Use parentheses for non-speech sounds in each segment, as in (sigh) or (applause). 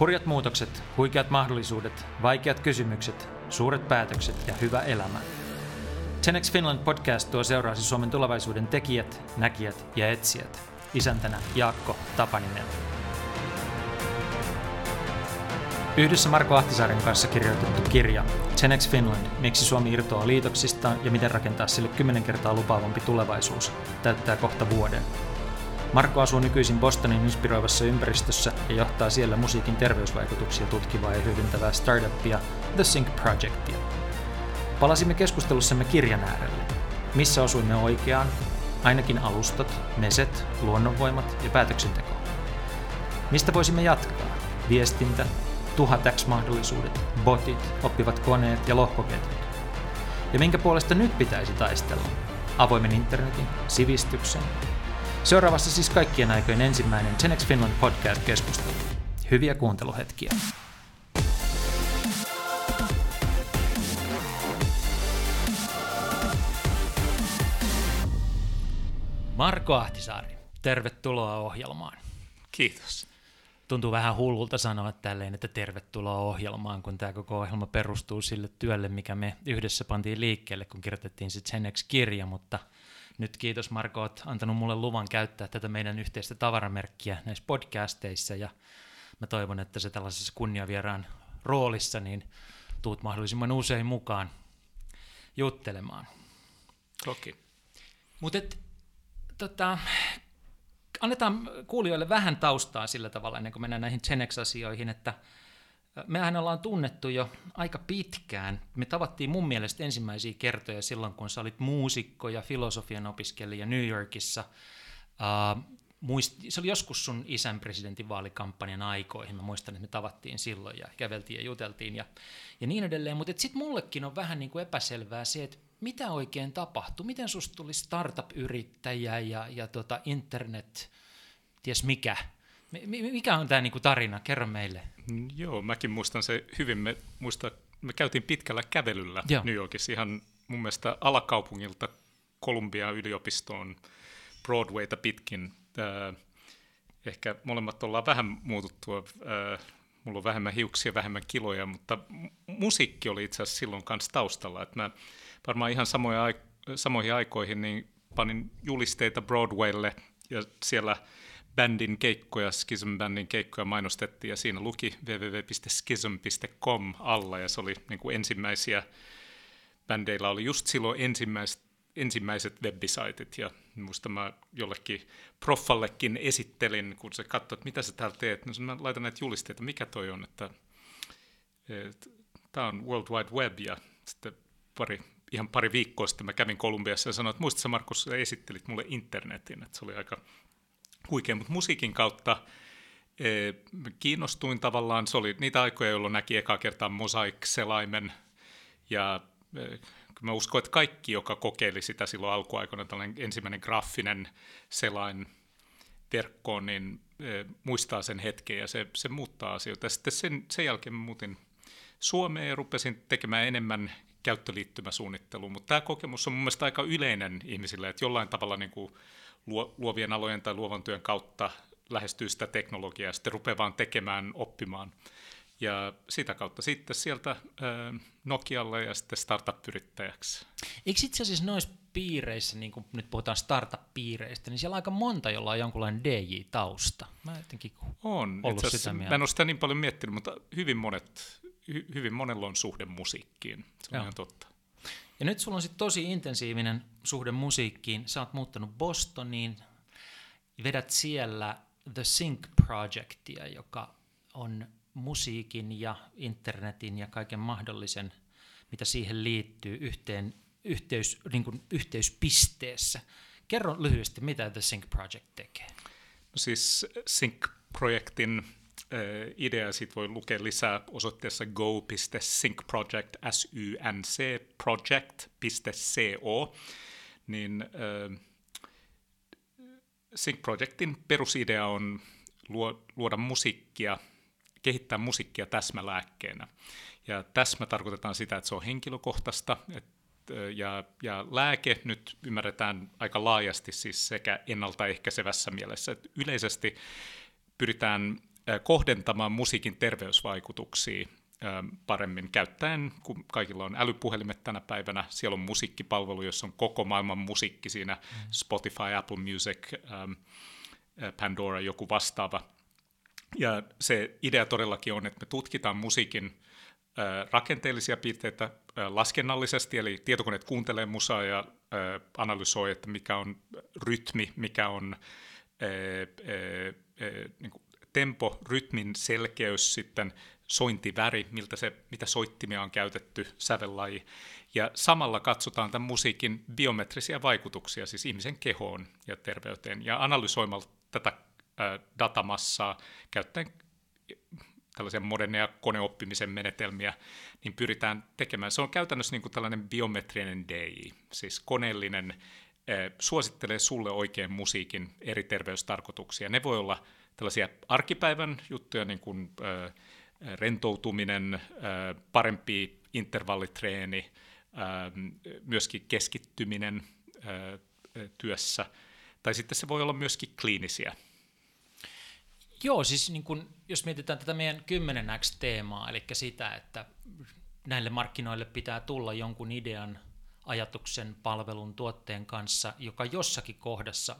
Hurjat muutokset, huikeat mahdollisuudet, vaikeat kysymykset, suuret päätökset ja hyvä elämä. Tenex Finland podcast tuo seuraasi Suomen tulevaisuuden tekijät, näkijät ja etsijät. Isäntänä Jaakko Tapaninen. Yhdessä Marko Ahtisaaren kanssa kirjoitettu kirja Tenex Finland, miksi Suomi irtoaa liitoksista ja miten rakentaa sille kymmenen kertaa lupaavampi tulevaisuus, täyttää kohta vuoden. Marko asuu nykyisin Bostonin inspiroivassa ympäristössä ja johtaa siellä musiikin terveysvaikutuksia tutkivaa ja hyödyntävää startuppia The Sync Projectia. Palasimme keskustelussamme kirjan äärelle. Missä osuimme oikeaan? Ainakin alustat, meset, luonnonvoimat ja päätöksenteko. Mistä voisimme jatkaa? Viestintä, tuhat X-mahdollisuudet, botit, oppivat koneet ja lohkoketjut. Ja minkä puolesta nyt pitäisi taistella? Avoimen internetin, sivistyksen, Seuraavassa siis kaikkien aikojen ensimmäinen Genex Finland podcast-keskustelu. Hyviä kuunteluhetkiä. Marko Ahtisaari, tervetuloa ohjelmaan. Kiitos. Tuntuu vähän hullulta sanoa tälleen, että tervetuloa ohjelmaan, kun tämä koko ohjelma perustuu sille työlle, mikä me yhdessä pantiin liikkeelle, kun kirjoitettiin se Genex-kirja, mutta – nyt kiitos Marko, olet antanut mulle luvan käyttää tätä meidän yhteistä tavaramerkkiä näissä podcasteissa ja mä toivon, että se tällaisessa kunniavieraan roolissa niin tuut mahdollisimman usein mukaan juttelemaan. Toki. Mutta tota, annetaan kuulijoille vähän taustaa sillä tavalla ennen kuin mennään näihin Genex-asioihin, että – mehän ollaan tunnettu jo aika pitkään. Me tavattiin mun mielestä ensimmäisiä kertoja silloin, kun sä olit muusikko ja filosofian opiskelija New Yorkissa. Uh, muist, se oli joskus sun isän presidentinvaalikampanjan aikoihin. Mä muistan, että me tavattiin silloin ja käveltiin ja juteltiin ja, ja niin edelleen. Mutta sitten mullekin on vähän niin kuin epäselvää se, että mitä oikein tapahtui? Miten susta tuli startup-yrittäjä ja, ja tota internet, ties mikä? Mikä on tämä niinku tarina? Kerro meille. Joo, mäkin muistan se hyvin. Me, muista, me käytiin pitkällä kävelyllä Joo. New Yorkissa ihan mun mielestä alakaupungilta Columbia yliopistoon Broadwayta pitkin. Äh, ehkä molemmat ollaan vähän muututtua. Äh, mulla on vähemmän hiuksia, vähemmän kiloja, mutta musiikki oli itse asiassa silloin kanssa taustalla. Että mä varmaan ihan samoja, samoihin aikoihin niin panin julisteita Broadwaylle ja siellä – bändin keikkoja, Schism-bändin keikkoja mainostettiin ja siinä luki www.schism.com alla ja se oli niin kuin ensimmäisiä, bändeillä oli just silloin ensimmäiset, ensimmäiset webisaitit ja muista mä jollekin proffallekin esittelin, kun se katsoi, että mitä sä täällä teet, no mä laitan näitä julisteita, mikä toi on, että tämä on World Wide Web ja sitten pari, ihan pari viikkoa sitten mä kävin Kolumbiassa ja sanoin, että muistatko Markus, sä esittelit mulle internetin, että se oli aika huikea, mutta musiikin kautta e, kiinnostuin tavallaan, se oli niitä aikoja, jolloin näki eka kertaa Mosaic-selaimen, ja e, mä uskon, että kaikki, joka kokeili sitä silloin alkuaikoina, tällainen ensimmäinen graafinen selain verkkoon, niin e, muistaa sen hetken ja se, se muuttaa asioita. Sitten sen, sen jälkeen muutin Suomeen ja rupesin tekemään enemmän käyttöliittymäsuunnittelua, mutta tämä kokemus on mun mielestä aika yleinen ihmisille, että jollain tavalla niin kuin luovien alojen tai luovan työn kautta lähestyy sitä teknologiaa ja sitten rupeaa vaan tekemään, oppimaan. Ja sitä kautta sitten sieltä Nokialle ja sitten startup-yrittäjäksi. Eikö itse asiassa noissa piireissä, niin kuin nyt puhutaan startup-piireistä, niin siellä on aika monta, jolla on jonkunlainen DJ-tausta. Mä jotenkin on. ollut itse sitä mieltä. Mä en ole sitä niin paljon miettinyt, mutta hyvin, monet, hy, hyvin monella on suhde musiikkiin. Se on Joo. ihan totta. Ja nyt sulla on sitten tosi intensiivinen suhde musiikkiin. Sä oot muuttanut Bostoniin, vedät siellä The Sync Projectia, joka on musiikin ja internetin ja kaiken mahdollisen, mitä siihen liittyy, yhteen, yhteys, niin kuin yhteyspisteessä. Kerro lyhyesti, mitä The Sync Project tekee. No siis Sync-projektin idea siitä voi lukea lisää osoitteessa go.syncproject, s y n c project.co, niin äh, Sync Projectin perusidea on luoda musiikkia, kehittää musiikkia täsmälääkkeenä. Ja täsmä tarkoitetaan sitä, että se on henkilökohtaista, että ja, ja lääke nyt ymmärretään aika laajasti siis sekä ennaltaehkäisevässä mielessä, että yleisesti pyritään kohdentamaan musiikin terveysvaikutuksia paremmin käyttäen, kun kaikilla on älypuhelimet tänä päivänä. Siellä on musiikkipalvelu, jossa on koko maailman musiikki siinä, mm. Spotify, Apple Music, Pandora, joku vastaava. Ja se idea todellakin on, että me tutkitaan musiikin rakenteellisia piirteitä laskennallisesti, eli tietokoneet kuuntelee musaa ja analysoi, että mikä on rytmi, mikä on niin kuin tempo, rytmin selkeys, sitten sointiväri, miltä se, mitä soittimia on käytetty, sävellaji. Ja samalla katsotaan tämän musiikin biometrisiä vaikutuksia, siis ihmisen kehoon ja terveyteen. Ja analysoimalla tätä datamassaa käyttäen tällaisia moderneja koneoppimisen menetelmiä, niin pyritään tekemään. Se on käytännössä niin kuin tällainen biometrinen DI, siis koneellinen, suosittelee sulle oikein musiikin eri terveystarkoituksia. Ne voi olla tällaisia arkipäivän juttuja, niin kuin rentoutuminen, parempi intervallitreeni, myöskin keskittyminen työssä, tai sitten se voi olla myöskin kliinisiä. Joo, siis niin kun, jos mietitään tätä meidän 10x-teemaa, eli sitä, että näille markkinoille pitää tulla jonkun idean, ajatuksen, palvelun, tuotteen kanssa, joka jossakin kohdassa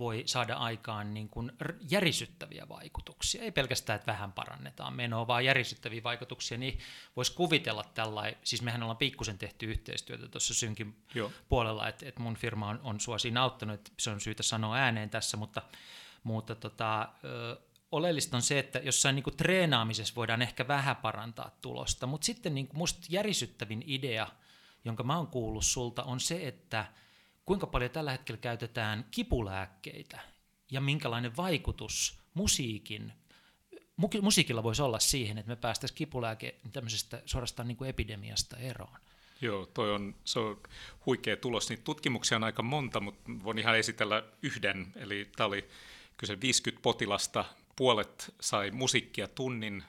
voi saada aikaan niin kuin järisyttäviä vaikutuksia. Ei pelkästään, että vähän parannetaan menoa, vaan järisyttäviä vaikutuksia, niin voisi kuvitella tällainen, siis mehän ollaan pikkusen tehty yhteistyötä tuossa synkin Joo. puolella, että, että mun firma on, on sua siinä auttanut, että se on syytä sanoa ääneen tässä, mutta, mutta tota, oleellista on se, että jossain niin kuin treenaamisessa voidaan ehkä vähän parantaa tulosta, mutta sitten niin kuin musta järisyttävin idea, jonka mä oon kuullut sulta, on se, että kuinka paljon tällä hetkellä käytetään kipulääkkeitä ja minkälainen vaikutus musiikin musiikilla voisi olla siihen, että me päästäisiin kipulääke tämmöisestä suorastaan niin kuin epidemiasta eroon. Joo, toi on, se on huikea tulos. Niitä tutkimuksia on aika monta, mutta voin ihan esitellä yhden. Eli tämä oli kyse 50 potilasta puolet sai musiikkia tunnin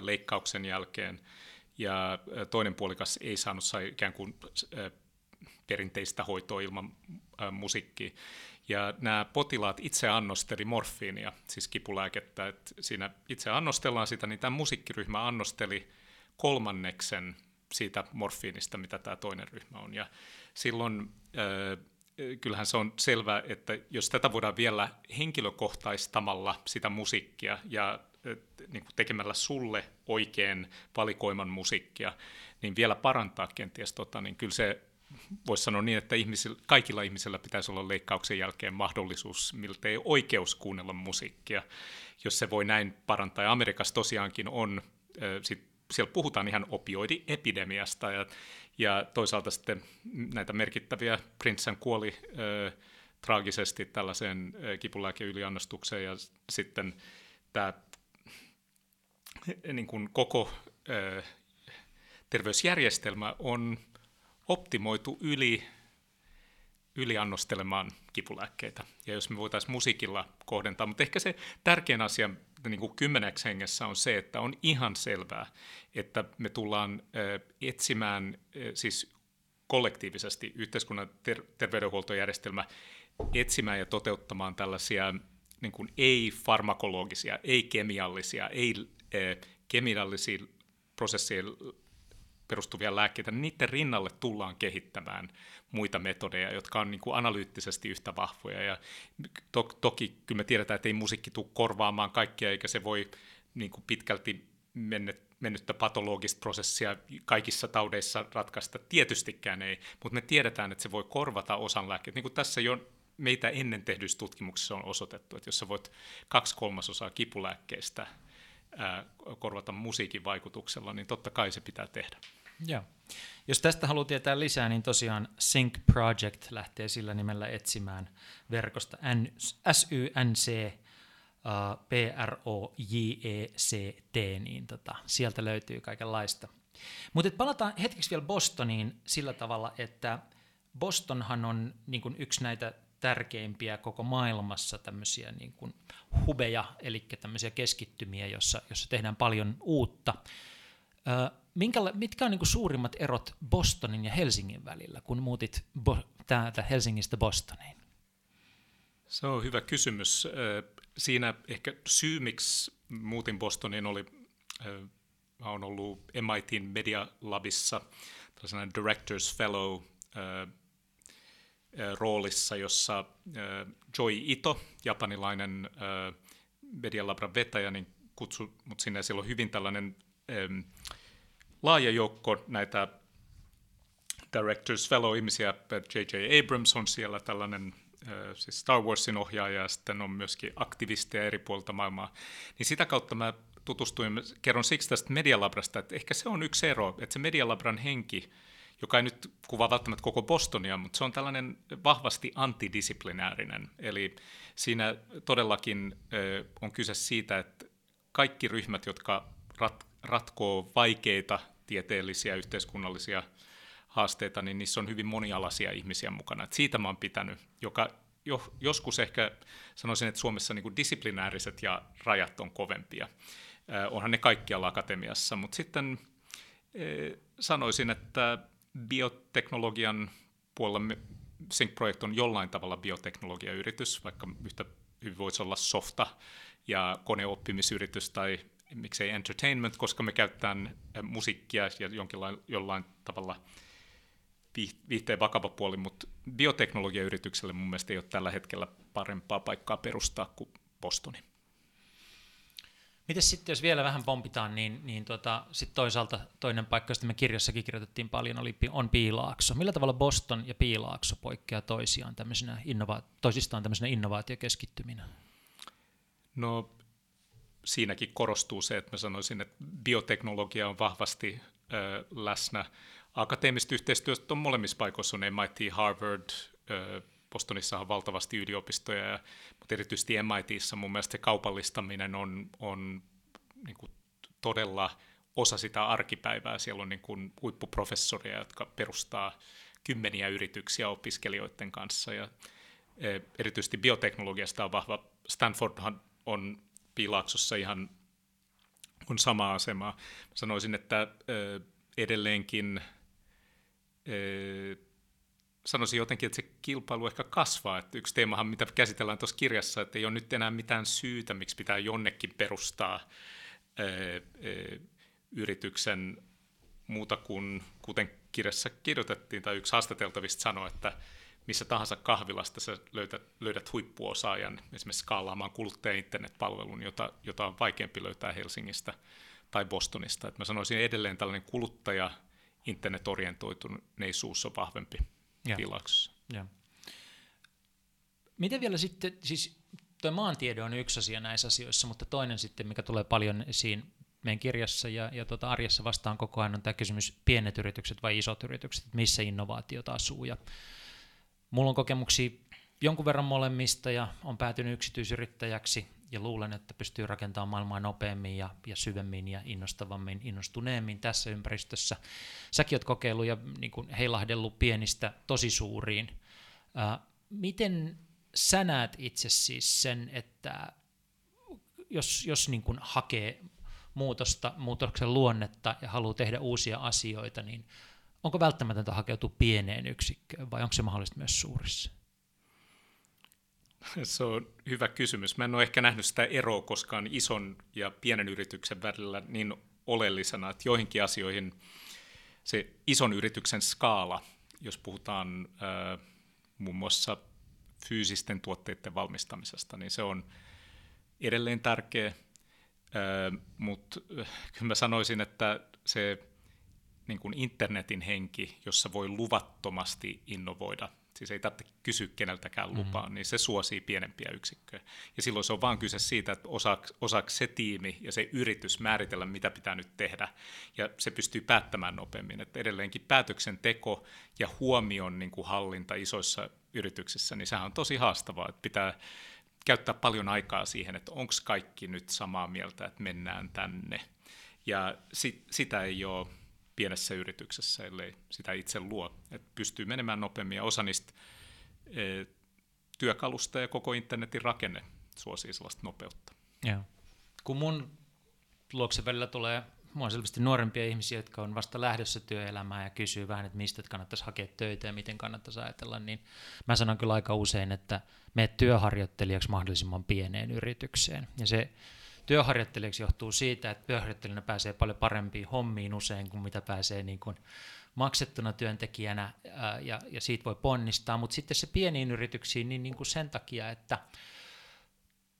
leikkauksen jälkeen ja toinen puolikas ei saanut sai ikään kuin perinteistä hoitoa ilman musiikkia. Ja nämä potilaat itse annosteli morfiinia, siis kipulääkettä. että siinä itse annostellaan sitä, niin tämä musiikkiryhmä annosteli kolmanneksen siitä morfiinista, mitä tämä toinen ryhmä on. Ja silloin kyllähän se on selvä, että jos tätä voidaan vielä henkilökohtaistamalla sitä musiikkia ja niin kuin tekemällä sulle oikein valikoiman musiikkia, niin vielä parantaa kenties, tota, niin kyllä se voisi sanoa niin, että ihmisillä, kaikilla ihmisillä pitäisi olla leikkauksen jälkeen mahdollisuus, miltei oikeus kuunnella musiikkia, jos se voi näin parantaa. Ja Amerikassa tosiaankin on, sit siellä puhutaan ihan opioidiepidemiasta, ja ja toisaalta sitten näitä merkittäviä, Princehän kuoli ö, traagisesti tällaiseen kipulääkeyliannostukseen ja sitten tämä niin koko ö, terveysjärjestelmä on optimoitu yli yliannostelemaan kipulääkkeitä. Ja jos me voitaisiin musiikilla kohdentaa, mutta ehkä se tärkein asia niin kuin kymmeneksi hengessä on se, että on ihan selvää, että me tullaan etsimään siis kollektiivisesti yhteiskunnan ter- terveydenhuoltojärjestelmä etsimään ja toteuttamaan tällaisia niin kuin ei-farmakologisia, ei-kemiallisia, ei-kemiallisia prosessien perustuvia lääkkeitä, niin niiden rinnalle tullaan kehittämään muita metodeja, jotka on niin kuin analyyttisesti yhtä vahvoja. Ja to, toki kyllä me tiedetään, että ei musiikki tule korvaamaan kaikkia, eikä se voi niin kuin pitkälti mennyt, mennyttä patologista prosessia kaikissa taudeissa ratkaista. Tietystikään ei, mutta me tiedetään, että se voi korvata osan lääkkeitä. Niin kuin tässä jo meitä ennen tehdyissä tutkimuksissa on osoitettu, että jos sä voit kaksi kolmasosaa kipulääkkeistä ää, korvata musiikin vaikutuksella, niin totta kai se pitää tehdä. Joo. Jos tästä haluaa tietää lisää, niin tosiaan Sync Project lähtee sillä nimellä etsimään verkosta S-Y-N-C P-R-O-J-E-C-T, niin tota, sieltä löytyy kaikenlaista. Mutta palataan hetkeksi vielä Bostoniin sillä tavalla, että Bostonhan on niin yksi näitä tärkeimpiä koko maailmassa tämmöisiä niin kuin hubeja, eli tämmöisiä keskittymiä, jossa, jossa tehdään paljon uutta. Minkäla- mitkä on niin kuin suurimmat erot Bostonin ja Helsingin välillä, kun muutit Bo- täältä Helsingistä Bostoniin? Se on hyvä kysymys. Siinä ehkä syy, miksi muutin Bostoniin, oli, mä olen ollut MITin Media Labissa tällaisena Directors Fellow roolissa, jossa Joy Ito, japanilainen Media Labran vetäjä, niin kutsui mut sinne. Siellä on hyvin tällainen laaja joukko näitä Directors Fellow-ihmisiä. J.J. Abrams on siellä tällainen siis Star Warsin ohjaaja ja sitten on myöskin aktivisteja eri puolilta maailmaa. Niin sitä kautta mä tutustuin, kerron siksi tästä Medialabrasta, että ehkä se on yksi ero, että se Medialabran henki, joka ei nyt kuvaa välttämättä koko Bostonia, mutta se on tällainen vahvasti antidisiplinäärinen. Eli siinä todellakin on kyse siitä, että kaikki ryhmät, jotka rat, ratkoo vaikeita tieteellisiä, yhteiskunnallisia haasteita, niin niissä on hyvin monialaisia ihmisiä mukana. Et siitä mä oon pitänyt, joka jo, joskus ehkä sanoisin, että Suomessa niin disiplinääriset ja rajat on kovempia. Äh, onhan ne kaikkialla akatemiassa, mutta sitten sanoisin, että bioteknologian puolella Sync-projekt on jollain tavalla bioteknologiayritys, vaikka yhtä hyvin voisi olla softa ja koneoppimisyritys tai miksei entertainment, koska me käytetään äh, musiikkia ja jonkinlain, jollain tavalla viihteen vakava puoli, mutta bioteknologiayritykselle mun mielestä ei ole tällä hetkellä parempaa paikkaa perustaa kuin Bostoni. Miten sitten, jos vielä vähän pompitaan, niin, niin tota, sitten toisaalta toinen paikka, josta me kirjassakin kirjoitettiin paljon, oli, on Piilaakso. Millä tavalla Boston ja Piilaakso poikkeaa toisiaan tämmöisenä innova- toisistaan tämmöisenä innovaatiokeskittyminä? No siinäkin korostuu se, että mä sanoisin, että bioteknologia on vahvasti ö, läsnä. Akateemista yhteistyöstä on molemmissa paikoissa, on MIT, Harvard, ö, Bostonissa on valtavasti yliopistoja, ja, mutta erityisesti MITissä mun mielestä se kaupallistaminen on, on niin kuin todella osa sitä arkipäivää. Siellä on niin kuin huippuprofessoria, jotka perustaa kymmeniä yrityksiä opiskelijoiden kanssa, ja e, erityisesti bioteknologiasta on vahva. Stanfordhan on Piilaaksossa ihan on sama asema. Sanoisin, että edelleenkin sanoisin jotenkin, että se kilpailu ehkä kasvaa. Että yksi teemahan, mitä käsitellään tuossa kirjassa, että ei ole nyt enää mitään syytä, miksi pitää jonnekin perustaa yrityksen muuta kuin, kuten kirjassa kirjoitettiin, tai yksi haastateltavista sanoi, että missä tahansa kahvilasta sä löydät, löydät huippuosaajan, esimerkiksi skaalaamaan kuluttaja-internetpalvelun, jota, jota on vaikeampi löytää Helsingistä tai Bostonista. Et mä sanoisin edelleen tällainen kuluttaja internetorientoituneisuus on vahvempi tilauksessa. Ja. Miten vielä sitten, siis tuo maantiede on yksi asia näissä asioissa, mutta toinen sitten, mikä tulee paljon esiin meidän kirjassa ja, ja tuota arjessa vastaan koko ajan, on tämä kysymys pienet yritykset vai isot yritykset, että missä innovaatiot asuu. Ja mulla on kokemuksia jonkun verran molemmista ja on päätynyt yksityisyrittäjäksi ja luulen, että pystyy rakentamaan maailmaa nopeammin ja, ja syvemmin ja innostavammin, innostuneemmin tässä ympäristössä. Säkin oot kokeillut ja niin kuin heilahdellut pienistä tosi suuriin. Miten sä näet itse siis sen, että jos, jos niin kuin hakee muutosta, muutoksen luonnetta ja haluaa tehdä uusia asioita, niin onko välttämätöntä hakeutua pieneen yksikköön vai onko se mahdollista myös suurissa? (laughs) Se on hyvä kysymys. Mä en ole ehkä nähnyt sitä eroa koskaan ison ja pienen yrityksen välillä niin oleellisena, että joihinkin asioihin se ison yrityksen skaala, jos puhutaan äh, muun muassa fyysisten tuotteiden valmistamisesta, niin se on edelleen tärkeä, äh, mutta äh, kyllä mä sanoisin, että se niin kuin internetin henki, jossa voi luvattomasti innovoida siis ei tarvitse kysyä keneltäkään mm-hmm. lupaa, mm-hmm. niin se suosii pienempiä yksikköjä. Ja silloin se on vaan kyse siitä, että osaako, osaako se tiimi ja se yritys määritellä, mitä pitää nyt tehdä, ja se pystyy päättämään nopeammin. Että edelleenkin päätöksenteko ja huomion niin kuin hallinta isoissa yrityksissä, niin sehän on tosi haastavaa, että pitää käyttää paljon aikaa siihen, että onko kaikki nyt samaa mieltä, että mennään tänne. Ja sit, sitä ei ole pienessä yrityksessä, ellei sitä itse luo. Et pystyy menemään nopeammin ja osa niistä e, työkalusta ja koko internetin rakenne suosii sellaista nopeutta. Joo. Kun mun luokse välillä tulee mua selvästi nuorempia ihmisiä, jotka on vasta lähdössä työelämään ja kysyy vähän, että mistä kannattaisi hakea töitä ja miten kannattaisi ajatella, niin mä sanon kyllä aika usein, että me työharjoittelijaksi mahdollisimman pieneen yritykseen. Ja se työharjoittelijaksi johtuu siitä, että työharjoittelijana pääsee paljon parempiin hommiin usein kuin mitä pääsee niin kuin maksettuna työntekijänä ja, ja siitä voi ponnistaa, mutta sitten se pieniin yrityksiin niin, niin kuin sen takia, että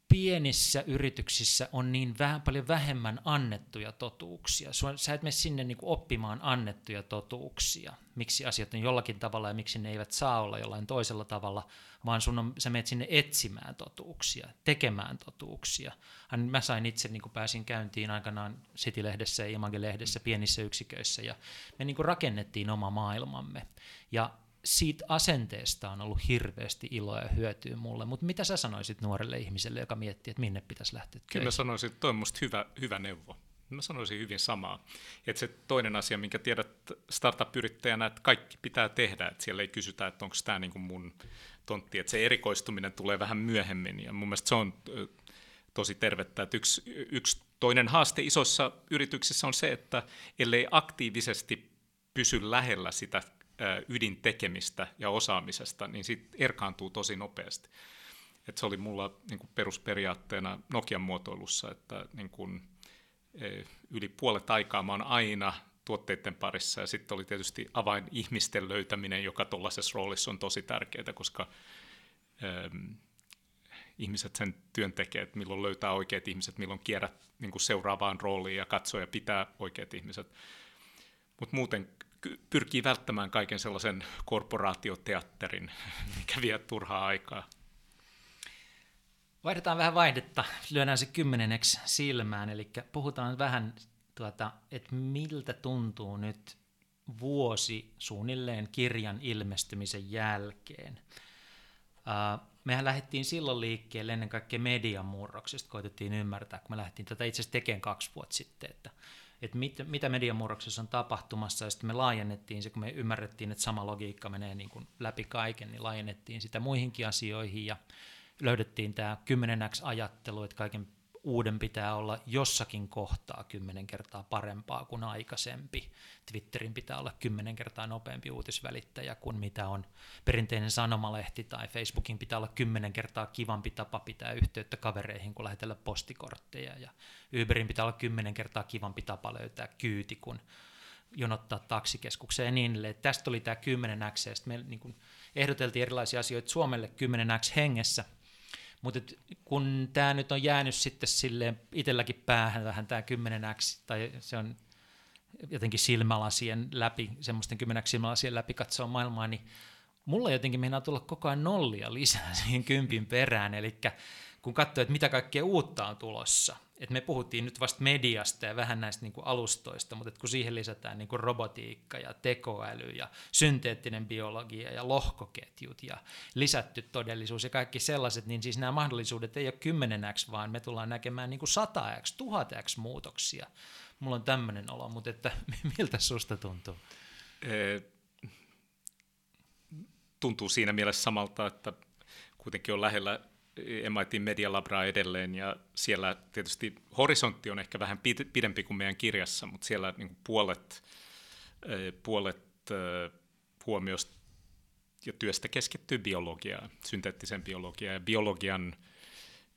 pienissä yrityksissä on niin vähän, paljon vähemmän annettuja totuuksia. Sä et mene sinne niin kuin oppimaan annettuja totuuksia, miksi asiat on jollakin tavalla ja miksi ne eivät saa olla jollain toisella tavalla, vaan sun on, sä menet sinne etsimään totuuksia, tekemään totuuksia. Mä sain itse, niin kuin pääsin käyntiin aikanaan City-lehdessä ja Image-lehdessä pienissä yksiköissä, ja me niin kuin rakennettiin oma maailmamme. Ja siitä asenteesta on ollut hirveästi iloa ja hyötyä mulle, mutta mitä sä sanoisit nuorelle ihmiselle, joka miettii, että minne pitäisi lähteä Kyllä mä sanoisin, että toi on musta hyvä, hyvä neuvo. Mä sanoisin hyvin samaa. Että se toinen asia, minkä tiedät startup-yrittäjänä, että kaikki pitää tehdä, että siellä ei kysytä, että onko tämä niin mun tontti, että se erikoistuminen tulee vähän myöhemmin, ja mun mielestä se on tosi tervettä. Että yksi, yksi toinen haaste isoissa yrityksissä on se, että ellei aktiivisesti pysy lähellä sitä ydintekemistä ja osaamisesta, niin siitä erkaantuu tosi nopeasti. Et se oli mulla niin kuin perusperiaatteena Nokian muotoilussa, että niin kuin, yli puolet aikaa mä oon aina tuotteiden parissa, ja sitten oli tietysti avain ihmisten löytäminen, joka tuollaisessa roolissa on tosi tärkeää, koska ähm, ihmiset sen työn tekee, milloin löytää oikeat ihmiset, milloin kierrät niin kuin seuraavaan rooliin ja katsoo ja pitää oikeat ihmiset. Mutta muuten pyrkii välttämään kaiken sellaisen korporaatioteatterin, (laughs) mikä vie turhaa aikaa. Vaihdetaan vähän vaihdetta, lyödään se kymmeneksi silmään, eli puhutaan vähän, tuota, että miltä tuntuu nyt vuosi suunnilleen kirjan ilmestymisen jälkeen. Uh, mehän lähdettiin silloin liikkeelle ennen kaikkea median murroksesta, koitettiin ymmärtää, kun me lähdettiin tätä itse asiassa tekemään kaksi vuotta sitten, että että mit, mitä mediamurroksessa on tapahtumassa, ja sitten me laajennettiin se, kun me ymmärrettiin, että sama logiikka menee niin kuin läpi kaiken, niin laajennettiin sitä muihinkin asioihin, ja löydettiin tämä 10x-ajattelu, että kaiken uuden pitää olla jossakin kohtaa kymmenen kertaa parempaa kuin aikaisempi. Twitterin pitää olla kymmenen kertaa nopeampi uutisvälittäjä kuin mitä on perinteinen sanomalehti, tai Facebookin pitää olla kymmenen kertaa kivampi tapa pitää yhteyttä kavereihin kuin lähetellä postikortteja, ja Uberin pitää olla kymmenen kertaa kivampi tapa löytää kyyti kuin jonottaa taksikeskukseen ja niin edelleen. Tästä tuli tämä 10x, ja me niin ehdoteltiin erilaisia asioita Suomelle 10x hengessä – mutta kun tämä nyt on jäänyt sitten sille itselläkin päähän vähän tämä 10x, tai se on jotenkin silmälasien läpi, semmoisten 10x silmälasien läpi katsoa maailmaa, niin mulla jotenkin meinaa tulla koko ajan nollia lisää (laughs) siihen kympin perään, eli kun katsoo, että mitä kaikkea uutta on tulossa, että me puhuttiin nyt vasta mediasta ja vähän näistä niin kuin alustoista, mutta kun siihen lisätään niin kuin robotiikka ja tekoäly ja synteettinen biologia ja lohkoketjut ja lisätty todellisuus ja kaikki sellaiset, niin siis nämä mahdollisuudet ei ole 10x, vaan me tullaan näkemään niin kuin 100x, 1000x muutoksia. Mulla on tämmöinen olo, mutta että (laughs) miltä susta tuntuu? tuntuu siinä mielessä samalta, että kuitenkin on lähellä MIT Media Labraa edelleen, ja siellä tietysti horisontti on ehkä vähän pidempi kuin meidän kirjassa, mutta siellä niin puolet, puolet huomiosta ja työstä keskittyy biologiaan, synteettiseen biologiaan, ja biologian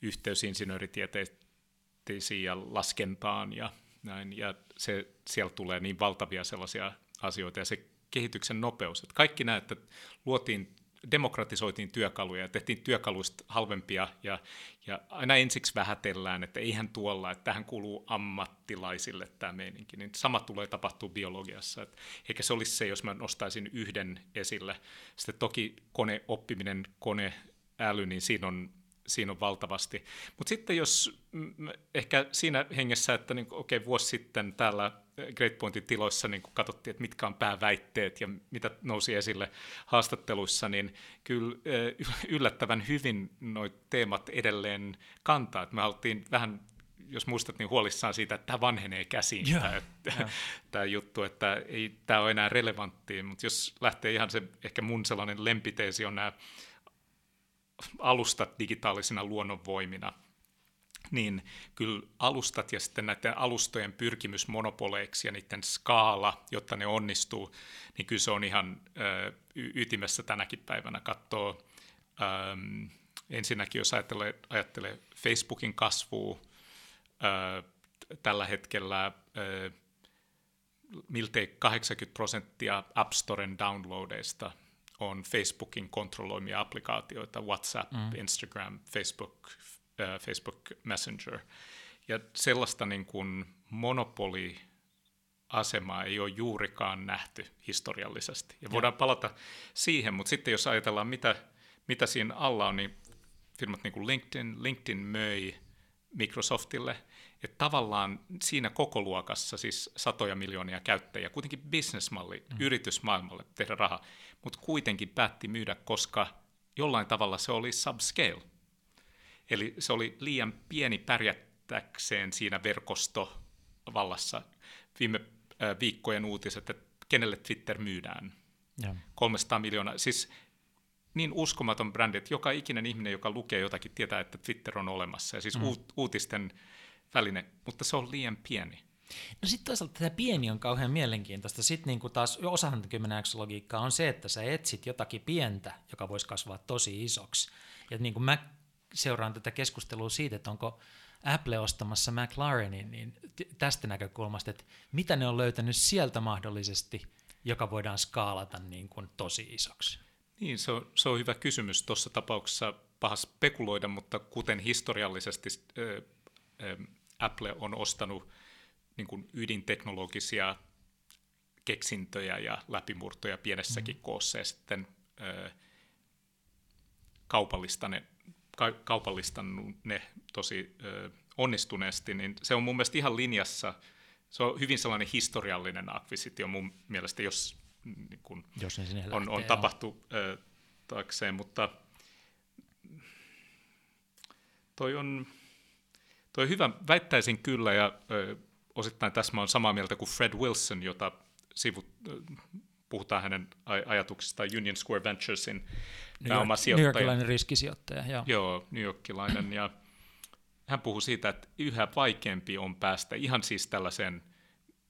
yhteys insinööritieteisiin ja laskentaan ja näin, ja se, siellä tulee niin valtavia sellaisia asioita, ja se kehityksen nopeus, että kaikki nämä, että luotiin demokratisoitiin työkaluja ja tehtiin työkaluista halvempia ja, ja aina ensiksi vähätellään, että eihän tuolla, että tähän kuuluu ammattilaisille tämä meininki, niin sama tulee tapahtua biologiassa. Et eikä se olisi se, jos mä nostaisin yhden esille. Sitten toki koneoppiminen, koneäly, niin siinä on siinä on valtavasti. Mutta sitten jos ehkä siinä hengessä, että niin, okei, okay, vuosi sitten täällä Great Pointin tiloissa niin kun katsottiin, että mitkä on pääväitteet ja mitä nousi esille haastatteluissa, niin kyllä (laughs) yllättävän hyvin nuo teemat edelleen kantaa. Että me haluttiin vähän jos muistat, niin huolissaan siitä, että tämä vanhenee käsiin, yeah, tämä, yeah. tämä juttu, että ei tämä ole enää relevanttia, mutta jos lähtee ihan se, ehkä mun sellainen lempiteesi on nämä alustat digitaalisina luonnonvoimina. niin kyllä alustat ja sitten näiden alustojen pyrkimys monopoleiksi ja niiden skaala, jotta ne onnistuu, niin kyllä se on ihan ytimessä tänäkin päivänä katsoa. Ensinnäkin jos ajattelee, ajattelee Facebookin kasvua, tällä hetkellä miltei 80 prosenttia App Storen downloadeista on Facebookin kontrolloimia applikaatioita, WhatsApp, mm. Instagram, Facebook, äh, Facebook Messenger. Ja sellaista niin kuin monopoli-asemaa ei ole juurikaan nähty historiallisesti. Ja voidaan ja. palata siihen, mutta sitten jos ajatellaan, mitä, mitä siinä alla on, niin firmat niin kuin LinkedIn, LinkedIn möi Microsoftille – että tavallaan siinä koko luokassa siis satoja miljoonia käyttäjiä, kuitenkin bisnesmalli mm. yritysmaailmalle tehdä rahaa, mutta kuitenkin päätti myydä, koska jollain tavalla se oli subscale. Eli se oli liian pieni pärjättäkseen siinä verkostovallassa. Viime äh, viikkojen uutiset, että kenelle Twitter myydään. Ja. 300 miljoonaa. Siis niin uskomaton brändi, että joka ikinen ihminen, joka lukee jotakin, tietää, että Twitter on olemassa. Ja siis mm. uutisten väline, mutta se on liian pieni. No sitten toisaalta tämä pieni on kauhean mielenkiintoista. Sitten niinku taas osahan 10 logiikkaa on se, että sä etsit jotakin pientä, joka voisi kasvaa tosi isoksi. Ja niin kuin mä seuraan tätä keskustelua siitä, että onko Apple ostamassa McLarenin, niin tästä näkökulmasta, että mitä ne on löytänyt sieltä mahdollisesti, joka voidaan skaalata niin kuin tosi isoksi. Niin, se on, se on hyvä kysymys. Tuossa tapauksessa paha spekuloida, mutta kuten historiallisesti Apple on ostanut niin kuin ydinteknologisia keksintöjä ja läpimurtoja pienessäkin mm. koossa ja sitten ö, kaupallistanut, ka, kaupallistanut ne tosi ö, onnistuneesti, niin se on mun mielestä ihan linjassa, se on hyvin sellainen historiallinen akvisitio mun mielestä, jos, niin kun jos on, lähtee, on tapahtu ö, taakseen, mutta toi on, Toi hyvä, väittäisin kyllä, ja ö, osittain tässä olen samaa mieltä kuin Fred Wilson, jota sivut, puhutaan hänen ajatuksistaan Union Square Venturesin pääomasijoittaja. New Yorkilainen riskisijoittaja, joo. Joo, New Yorkilainen, ja hän puhuu siitä, että yhä vaikeampi on päästä ihan siis tällaisen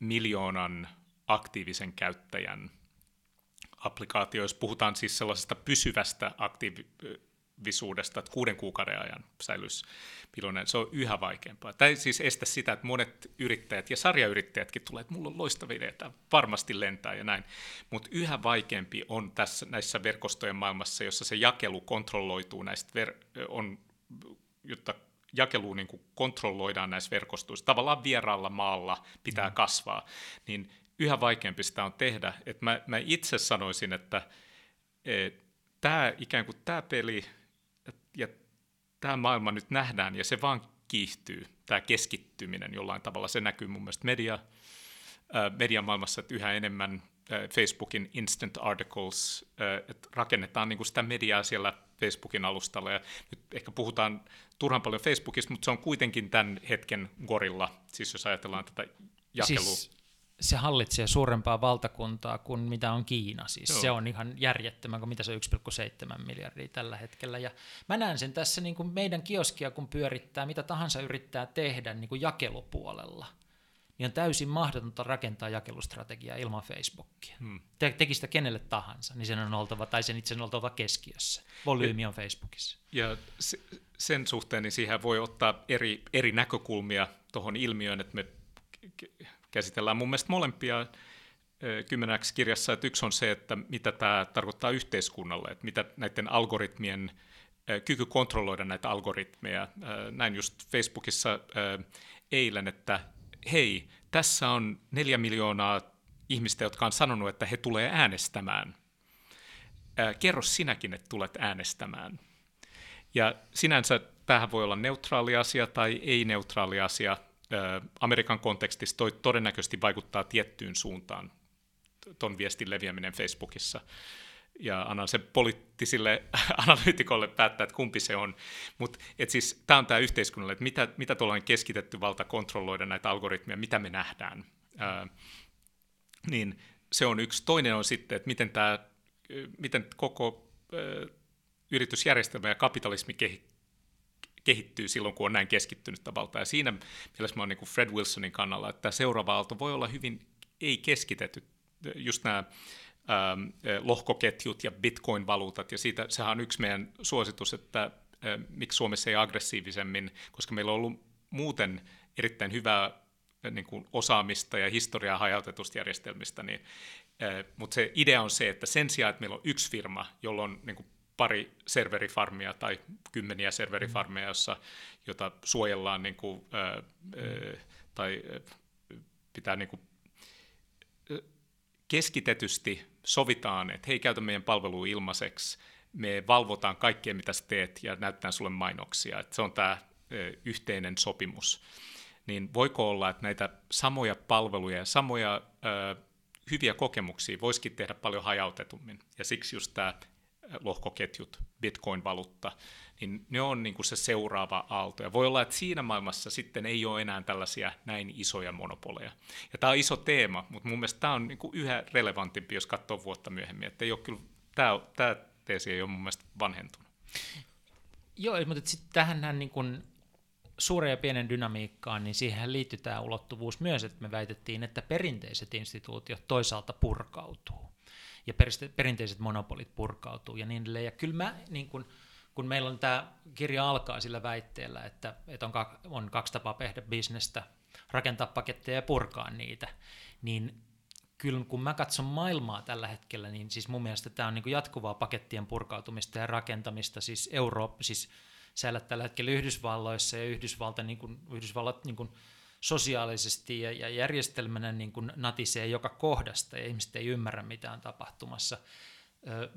miljoonan aktiivisen käyttäjän applikaatio, jos puhutaan siis sellaisesta pysyvästä aktiivi- visuudesta, että kuuden kuukauden ajan säilyisi piloinen, se on yhä vaikeampaa. Ei siis estä sitä, että monet yrittäjät ja sarjayrittäjätkin tulee, että mulla on loistava idea, että varmasti lentää ja näin, mutta yhä vaikeampi on tässä näissä verkostojen maailmassa, jossa se jakelu kontrolloituu näistä, ver- on, jotta jakelu niin kuin kontrolloidaan näissä verkostoissa, tavallaan vieraalla maalla pitää mm. kasvaa, niin yhä vaikeampi sitä on tehdä. Et mä, mä itse sanoisin, että et, tämä ikään kuin tämä peli ja tämä maailma nyt nähdään ja se vaan kiihtyy, tämä keskittyminen jollain tavalla. Se näkyy mun mielestä media, äh, median maailmassa, että yhä enemmän äh, Facebookin instant articles, äh, että rakennetaan niin kuin sitä mediaa siellä Facebookin alustalla. Ja nyt ehkä puhutaan turhan paljon Facebookista, mutta se on kuitenkin tämän hetken gorilla, siis jos ajatellaan tätä jakelua. Siis se hallitsee suurempaa valtakuntaa kuin mitä on Kiina. Siis Joo. se on ihan järjettömän, kun mitä se 1,7 miljardia tällä hetkellä. Ja mä näen sen tässä niin kuin meidän kioskia, kun pyörittää, mitä tahansa yrittää tehdä niin kuin jakelupuolella, niin on täysin mahdotonta rakentaa jakelustrategiaa ilman Facebookia. Hmm. Te, teki sitä kenelle tahansa, niin sen on oltava, tai sen itse on oltava keskiössä. Volyymi on Facebookissa. Ja sen suhteen, niin siihen voi ottaa eri, eri näkökulmia tuohon ilmiöön, että me käsitellään mun mielestä molempia kymmeneksi kirjassa, että yksi on se, että mitä tämä tarkoittaa yhteiskunnalle, että mitä näiden algoritmien kyky kontrolloida näitä algoritmeja. Näin just Facebookissa eilen, että hei, tässä on neljä miljoonaa ihmistä, jotka on sanonut, että he tulee äänestämään. Kerro sinäkin, että tulet äänestämään. Ja sinänsä tähän voi olla neutraali asia tai ei-neutraali asia, Amerikan kontekstissa toi todennäköisesti vaikuttaa tiettyyn suuntaan ton viestin leviäminen Facebookissa. Ja annan sen poliittisille (laughs) analyytikolle päättää, että kumpi se on. Mutta siis tämä on tämä yhteiskunnalle, että mitä, mitä tuollainen keskitetty valta kontrolloida näitä algoritmeja, mitä me nähdään. Ää, niin se on yksi. Toinen on sitten, että miten, tämä, miten koko ää, yritysjärjestelmä ja kapitalismi kehittyy silloin, kun on näin keskittynyt valta. Ja siinä mielessä mä oon niin Fred Wilsonin kannalla, että seuraava aalto voi olla hyvin ei keskitetyt, just nämä ähm, lohkoketjut ja bitcoin-valuutat, ja siitä, sehän on yksi meidän suositus, että äh, miksi Suomessa ei aggressiivisemmin, koska meillä on ollut muuten erittäin hyvää äh, niin kuin osaamista ja historiaa hajautetusta järjestelmistä, niin, äh, mutta se idea on se, että sen sijaan, että meillä on yksi firma, jolla on niin kuin pari serverifarmia tai kymmeniä serverifarmeja, jossa, jota suojellaan niin kuin, ää, tai pitää niin kuin, keskitetysti sovitaan, että hei, käytä meidän palvelua ilmaiseksi, me valvotaan kaikkea, mitä sä teet, ja näyttää sulle mainoksia. Että se on tämä yhteinen sopimus. Niin voiko olla, että näitä samoja palveluja ja samoja ö, hyviä kokemuksia voisikin tehdä paljon hajautetummin. Ja siksi just tämä lohkoketjut, bitcoin-valuutta, niin ne on niin kuin se seuraava aalto. Ja voi olla, että siinä maailmassa sitten ei ole enää tällaisia näin isoja monopoleja. Ja tämä on iso teema, mutta mun mielestä tämä on niin kuin yhä relevantimpi, jos katsoo vuotta myöhemmin. Että ei ole kyllä, tämä, tämä teesi ei ole mun mielestä vanhentunut. Joo, mutta sitten tähän niin kuin suuren ja pienen dynamiikkaan, niin siihen liittyy tämä ulottuvuus myös, että me väitettiin, että perinteiset instituutiot toisaalta purkautuu ja perinteiset monopolit purkautuu ja niin edelleen. Ja kyllä mä, niin kun, kun meillä on tämä kirja alkaa sillä väitteellä, että, että on, on kaksi tapaa tehdä bisnestä, rakentaa paketteja ja purkaa niitä, niin kyllä kun mä katson maailmaa tällä hetkellä, niin siis mun mielestä tämä on niin jatkuvaa pakettien purkautumista ja rakentamista, siis Eurooppa, siis sä tällä hetkellä Yhdysvalloissa ja Yhdysvalta, niin kuin, Yhdysvallat niin kuin sosiaalisesti ja, ja järjestelmänä niin kuin natisee joka kohdasta ja ihmiset ei ymmärrä mitä on tapahtumassa.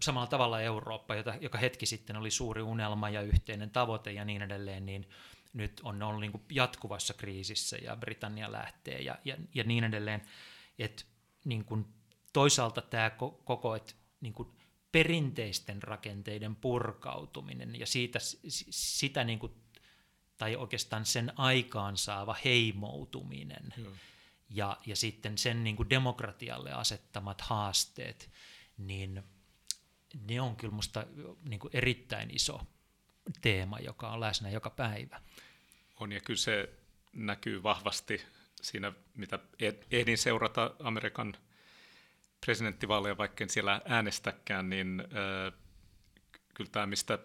Samalla tavalla Eurooppa, jota, joka hetki sitten oli suuri unelma ja yhteinen tavoite ja niin edelleen, niin nyt on ollut niin kuin jatkuvassa kriisissä ja Britannia lähtee ja, ja, ja niin edelleen. Et niin kuin toisaalta tämä koko, että niin kuin perinteisten rakenteiden purkautuminen ja siitä, sitä niin kuin tai oikeastaan sen aikaansaava heimoutuminen ja, ja sitten sen niin kuin demokratialle asettamat haasteet, niin ne on kyllä minusta niin kuin erittäin iso teema, joka on läsnä joka päivä. On ja kyllä se näkyy vahvasti siinä, mitä ehdin seurata Amerikan presidenttivaaleja, vaikka en siellä äänestäkään, niin äh, kyllä tämä, mistä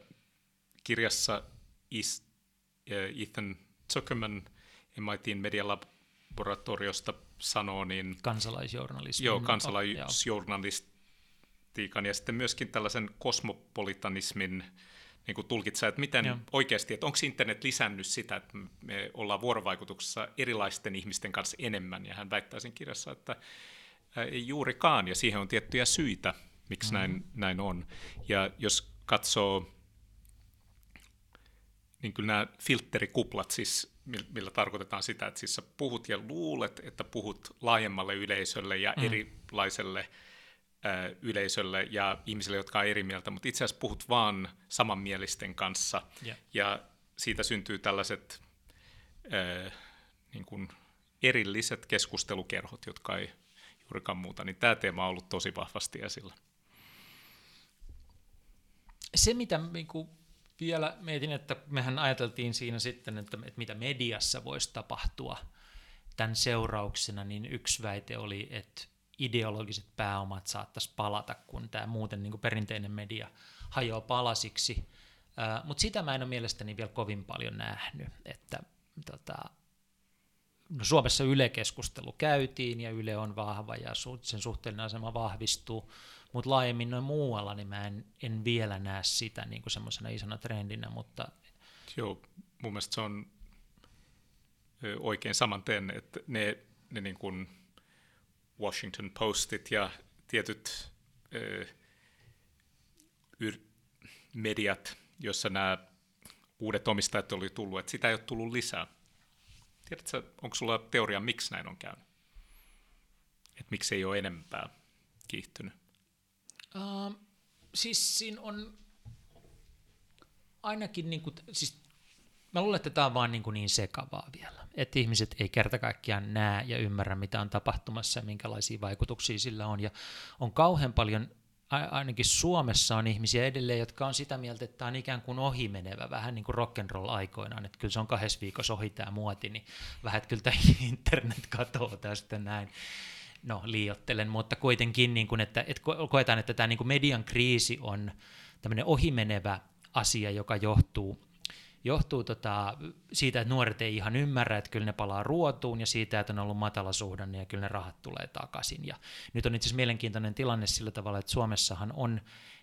kirjassa is, Ethan Zuckerman MITin medialaboratoriosta sanoo, niin... Kansalaisjournalismi. Joo, kansalaisjournalistiikan ja sitten myöskin tällaisen kosmopolitanismin niin kuin tulkitsaa, että miten Joo. oikeasti, että onko internet lisännyt sitä, että me ollaan vuorovaikutuksessa erilaisten ihmisten kanssa enemmän, ja hän väittää sen kirjassa, että ei juurikaan, ja siihen on tiettyjä syitä, miksi mm-hmm. näin, näin on. Ja jos katsoo niin kyllä nämä filterikuplat, siis millä tarkoitetaan sitä, että siis sä puhut ja luulet, että puhut laajemmalle yleisölle ja mm. erilaiselle ö, yleisölle ja ihmisille, jotka on eri mieltä, mutta itse asiassa puhut vaan samanmielisten kanssa yeah. ja siitä syntyy tällaiset ö, niin kuin erilliset keskustelukerhot, jotka ei juurikaan muuta, niin tämä teema on ollut tosi vahvasti esillä. Se, mitä niin kuin vielä mietin, että mehän ajateltiin siinä sitten, että, että mitä mediassa voisi tapahtua tämän seurauksena, niin yksi väite oli, että ideologiset pääomat saattaisi palata, kun tämä muuten niin kuin perinteinen media hajoaa palasiksi. Uh, Mutta sitä mä en ole mielestäni vielä kovin paljon nähnyt, että tota, no Suomessa Yle-keskustelu käytiin ja Yle on vahva ja sen suhteellinen asema vahvistuu, mutta laajemmin noin muualla, niin mä en, en vielä näe sitä niin kuin semmoisena isona trendinä, mutta... Joo, mun mielestä se on oikein saman että ne, ne niin kuin Washington Postit ja tietyt ö, yr- mediat, joissa nämä uudet omistajat oli tullut, että sitä ei ole tullut lisää. Tiedätkö, onko sulla teoria, miksi näin on käynyt? Että miksi ei ole enempää kiihtynyt? Uh, siis siinä on ainakin, niin kuin, siis mä luulen, että tämä on vaan niin, kuin niin sekavaa vielä, että ihmiset ei kerta kaikkiaan näe ja ymmärrä, mitä on tapahtumassa ja minkälaisia vaikutuksia sillä on. Ja on kauhean paljon ainakin Suomessa on ihmisiä edelleen, jotka on sitä mieltä, että tämä on ikään kuin ohimenevä, vähän niin kuin rock'n'roll aikoinaan, että kyllä se on kahdessa viikossa ohi tämä muoti, niin vähän, että kyllä tämä (laughs) internet katoaa tästä näin. No, liiottelen, mutta kuitenkin, niin kuin, että, että koetaan, että tämä niin kuin median kriisi on tämmöinen ohimenevä asia, joka johtuu johtuu tota, siitä, että nuoret ei ihan ymmärrä, että kyllä ne palaa ruotuun ja siitä, että on ollut matala suhdanne ja kyllä ne rahat tulee takaisin. Ja nyt on itse asiassa mielenkiintoinen tilanne sillä tavalla, että Suomessahan on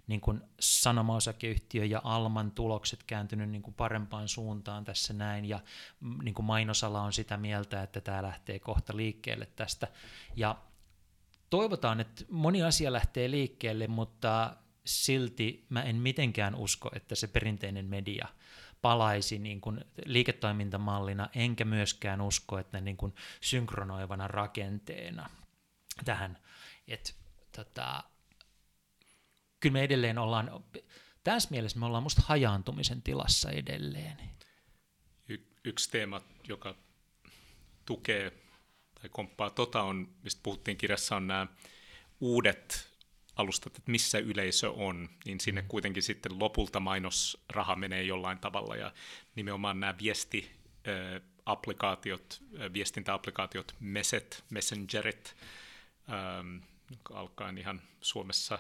niin kuin sanoma-osakeyhtiö ja Alman tulokset kääntynyt niin kuin parempaan suuntaan tässä näin, ja mm, niin kuin mainosala on sitä mieltä, että tämä lähtee kohta liikkeelle tästä. Ja toivotaan, että moni asia lähtee liikkeelle, mutta silti mä en mitenkään usko, että se perinteinen media – palaisi niin kuin liiketoimintamallina, enkä myöskään usko, että niin kuin synkronoivana rakenteena tähän. Et, tota, kyllä me edelleen ollaan, tässä mielessä me ollaan musta hajaantumisen tilassa edelleen. Y- yksi teema, joka tukee tai komppaa tota on, mistä puhuttiin kirjassa, on nämä uudet alustat, että missä yleisö on, niin sinne mm. kuitenkin sitten lopulta mainosraha menee jollain tavalla ja nimenomaan nämä viesti applikaatiot, viestintäapplikaatiot, meset, messengerit, ähm, alkaen ihan Suomessa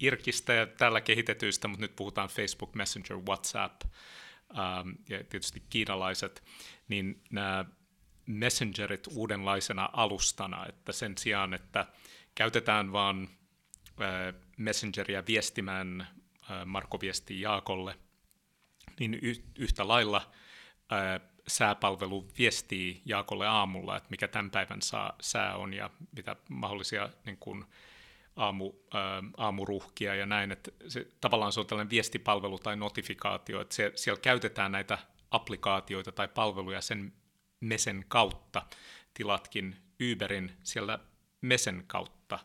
Irkistä ja tällä kehitetyistä, mutta nyt puhutaan Facebook Messenger, WhatsApp ähm, ja tietysti kiinalaiset, niin nämä messengerit uudenlaisena alustana, että sen sijaan, että käytetään vaan Messengeria viestimään Marko viesti Jaakolle, niin yhtä lailla sääpalvelu viestii Jaakolle aamulla, että mikä tämän päivän saa, sää on ja mitä mahdollisia niin kuin, aamu, ää, aamuruhkia ja näin. Että se, tavallaan se on tällainen viestipalvelu tai notifikaatio, että se, siellä käytetään näitä applikaatioita tai palveluja sen Mesen kautta. Tilatkin Uberin siellä Mesen kautta.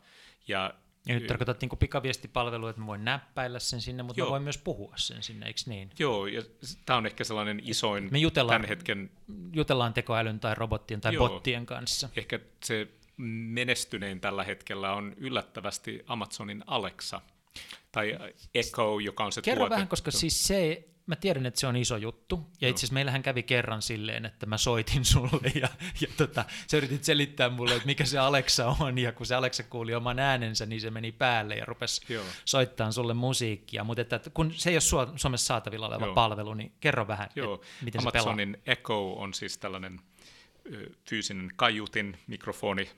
Ja ja nyt tarkoitat niin pikaviestipalvelua, että mä voin näppäillä sen sinne, mutta Joo. mä voin myös puhua sen sinne, eikö niin? Joo, ja tämä on ehkä sellainen isoin me jutellaan, tämän hetken... Jutellaan tekoälyn tai robottien tai Joo. bottien kanssa. Ehkä se menestynein tällä hetkellä on yllättävästi Amazonin Alexa, tai Echo, joka on se Kerro tuote. vähän, koska siis se mä tiedän, että se on iso juttu. Ja itse asiassa meillähän kävi kerran silleen, että mä soitin (laughs) sulle ja, ja tota, sä yritit selittää mulle, että mikä se Alexa on. Ja kun se Alexa kuuli oman äänensä, niin se meni päälle ja rupesi Joo. soittamaan sulle musiikkia. Mutta että, kun se ei ole Suomessa saatavilla oleva Joo. palvelu, niin kerro vähän, Joo. Et, miten Amazonin se pelaa. Echo on siis tällainen fyysinen kaiutin, mikrofoni,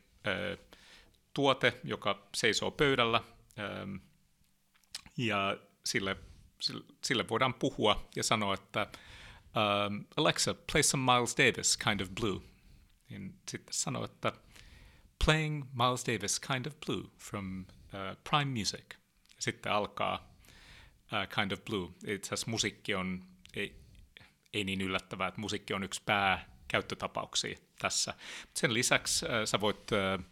tuote, joka seisoo pöydällä. Ja sille sille voidaan puhua ja sanoa, että Alexa, play some Miles Davis, Kind of Blue. Niin sitten sanoo, että playing Miles Davis, Kind of Blue from uh, Prime Music. Sitten alkaa uh, Kind of Blue. Itse asiassa musiikki on, ei, ei niin yllättävää, että musiikki on yksi pääkäyttötapauksia tässä. Sen lisäksi uh, sä voit uh,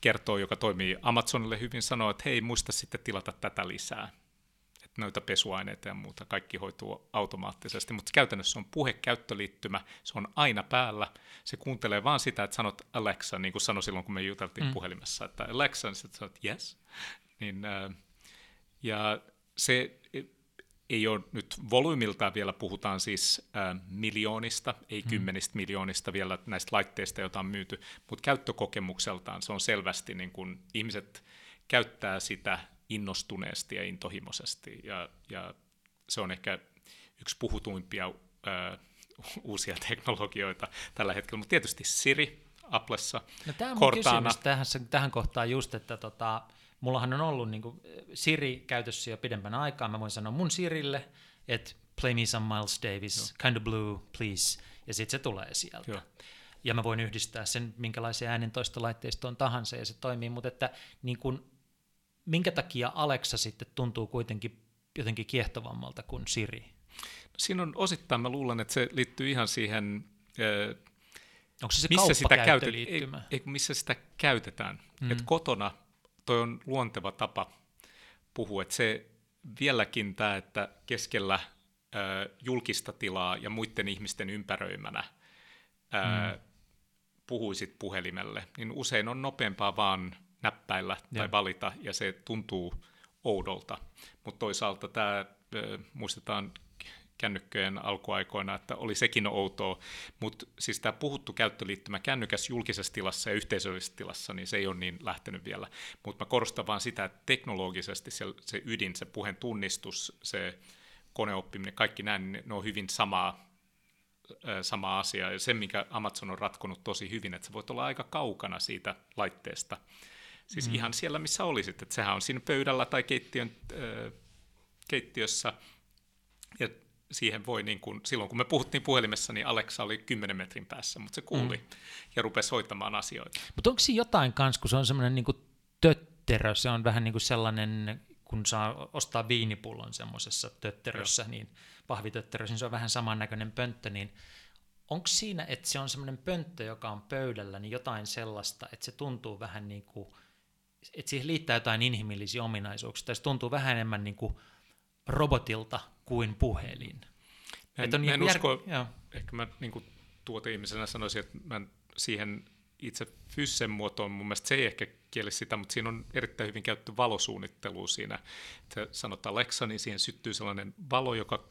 kertoa, joka toimii Amazonille hyvin, sanoa, että hei, muista sitten tilata tätä lisää. Noita pesuaineita ja muuta, kaikki hoituu automaattisesti, mutta käytännössä on puhekäyttöliittymä, se on aina päällä, se kuuntelee vaan sitä, että sanot Alexa, niin kuin sanoi silloin, kun me juteltiin mm. puhelimessa, että Alexa, niin sitten sanot yes, niin, ja se ei ole nyt volyymiltaan vielä, puhutaan siis äh, miljoonista, ei mm. kymmenistä miljoonista vielä näistä laitteista, joita on myyty, mutta käyttökokemukseltaan se on selvästi, niin kun ihmiset käyttää sitä innostuneesti ja intohimoisesti. Ja, ja se on ehkä yksi puhutuimpia ö, (laughs) uusia teknologioita tällä hetkellä, mutta tietysti Siri Applessa, no, tämä on Cortana. tähän, tähän kohtaan just, että tota, mullahan on ollut niin kuin, Siri käytössä jo pidempän aikaa, mä voin sanoa mun Sirille, että play me some Miles Davis, Joo. kind of blue, please, ja sitten se tulee sieltä. Joo. Ja mä voin yhdistää sen minkälaiseen äänentoistolaitteistoon tahansa, ja se toimii, mutta että niin kun minkä takia Alexa sitten tuntuu kuitenkin jotenkin kiehtovammalta kuin Siri? No siinä on osittain, mä luulen, että se liittyy ihan siihen, Onko se se missä sitä, käytet, ei, ei, missä sitä käytetään. Mm. Et kotona toi on luonteva tapa puhua, että se vieläkin tämä, että keskellä äh, julkista tilaa ja muiden ihmisten ympäröimänä äh, mm. puhuisit puhelimelle, niin usein on nopeampaa vaan näppäillä tai valita, ja se tuntuu oudolta. Mutta toisaalta tämä, muistetaan kännykköjen alkuaikoina, että oli sekin outoa, mutta siis tämä puhuttu käyttöliittymä kännykäs julkisessa tilassa ja yhteisöllisessä tilassa, niin se ei ole niin lähtenyt vielä. Mutta mä korostan vaan sitä, että teknologisesti se, se ydin, se puheen tunnistus, se koneoppiminen, kaikki nämä, niin ne on hyvin samaa, sama asia. Ja se, minkä Amazon on ratkonut tosi hyvin, että sä voit olla aika kaukana siitä laitteesta. Siis mm. ihan siellä, missä olisit. Että sehän on siinä pöydällä tai keittiön, äh, keittiössä. Ja siihen voi, niin kuin, silloin kun me puhuttiin puhelimessa, niin Alexa oli 10 metrin päässä, mutta se kuuli mm. ja rupesi hoitamaan asioita. Mutta onko siinä jotain kanssa, kun se on semmoinen niin tötterö, se on vähän niin kuin sellainen, kun saa ostaa viinipullon semmoisessa tötterössä, Joo. niin pahvitötterössä, niin se on vähän samannäköinen pönttö, niin onko siinä, että se on semmoinen pönttö, joka on pöydällä, niin jotain sellaista, että se tuntuu vähän niin kuin, että siihen liittää jotain inhimillisiä ominaisuuksia, tai se tuntuu vähän enemmän niin kuin robotilta kuin puhelin. En, että on niin en jär... usko, Joo. ehkä mä niin tuote-ihmisenä sanoisin, että mä siihen itse fyssen muotoon, mun mielestä se ei ehkä kieli sitä, mutta siinä on erittäin hyvin käytetty valosuunnittelu siinä. Että sanotaan Alexa, niin siihen syttyy sellainen valo, joka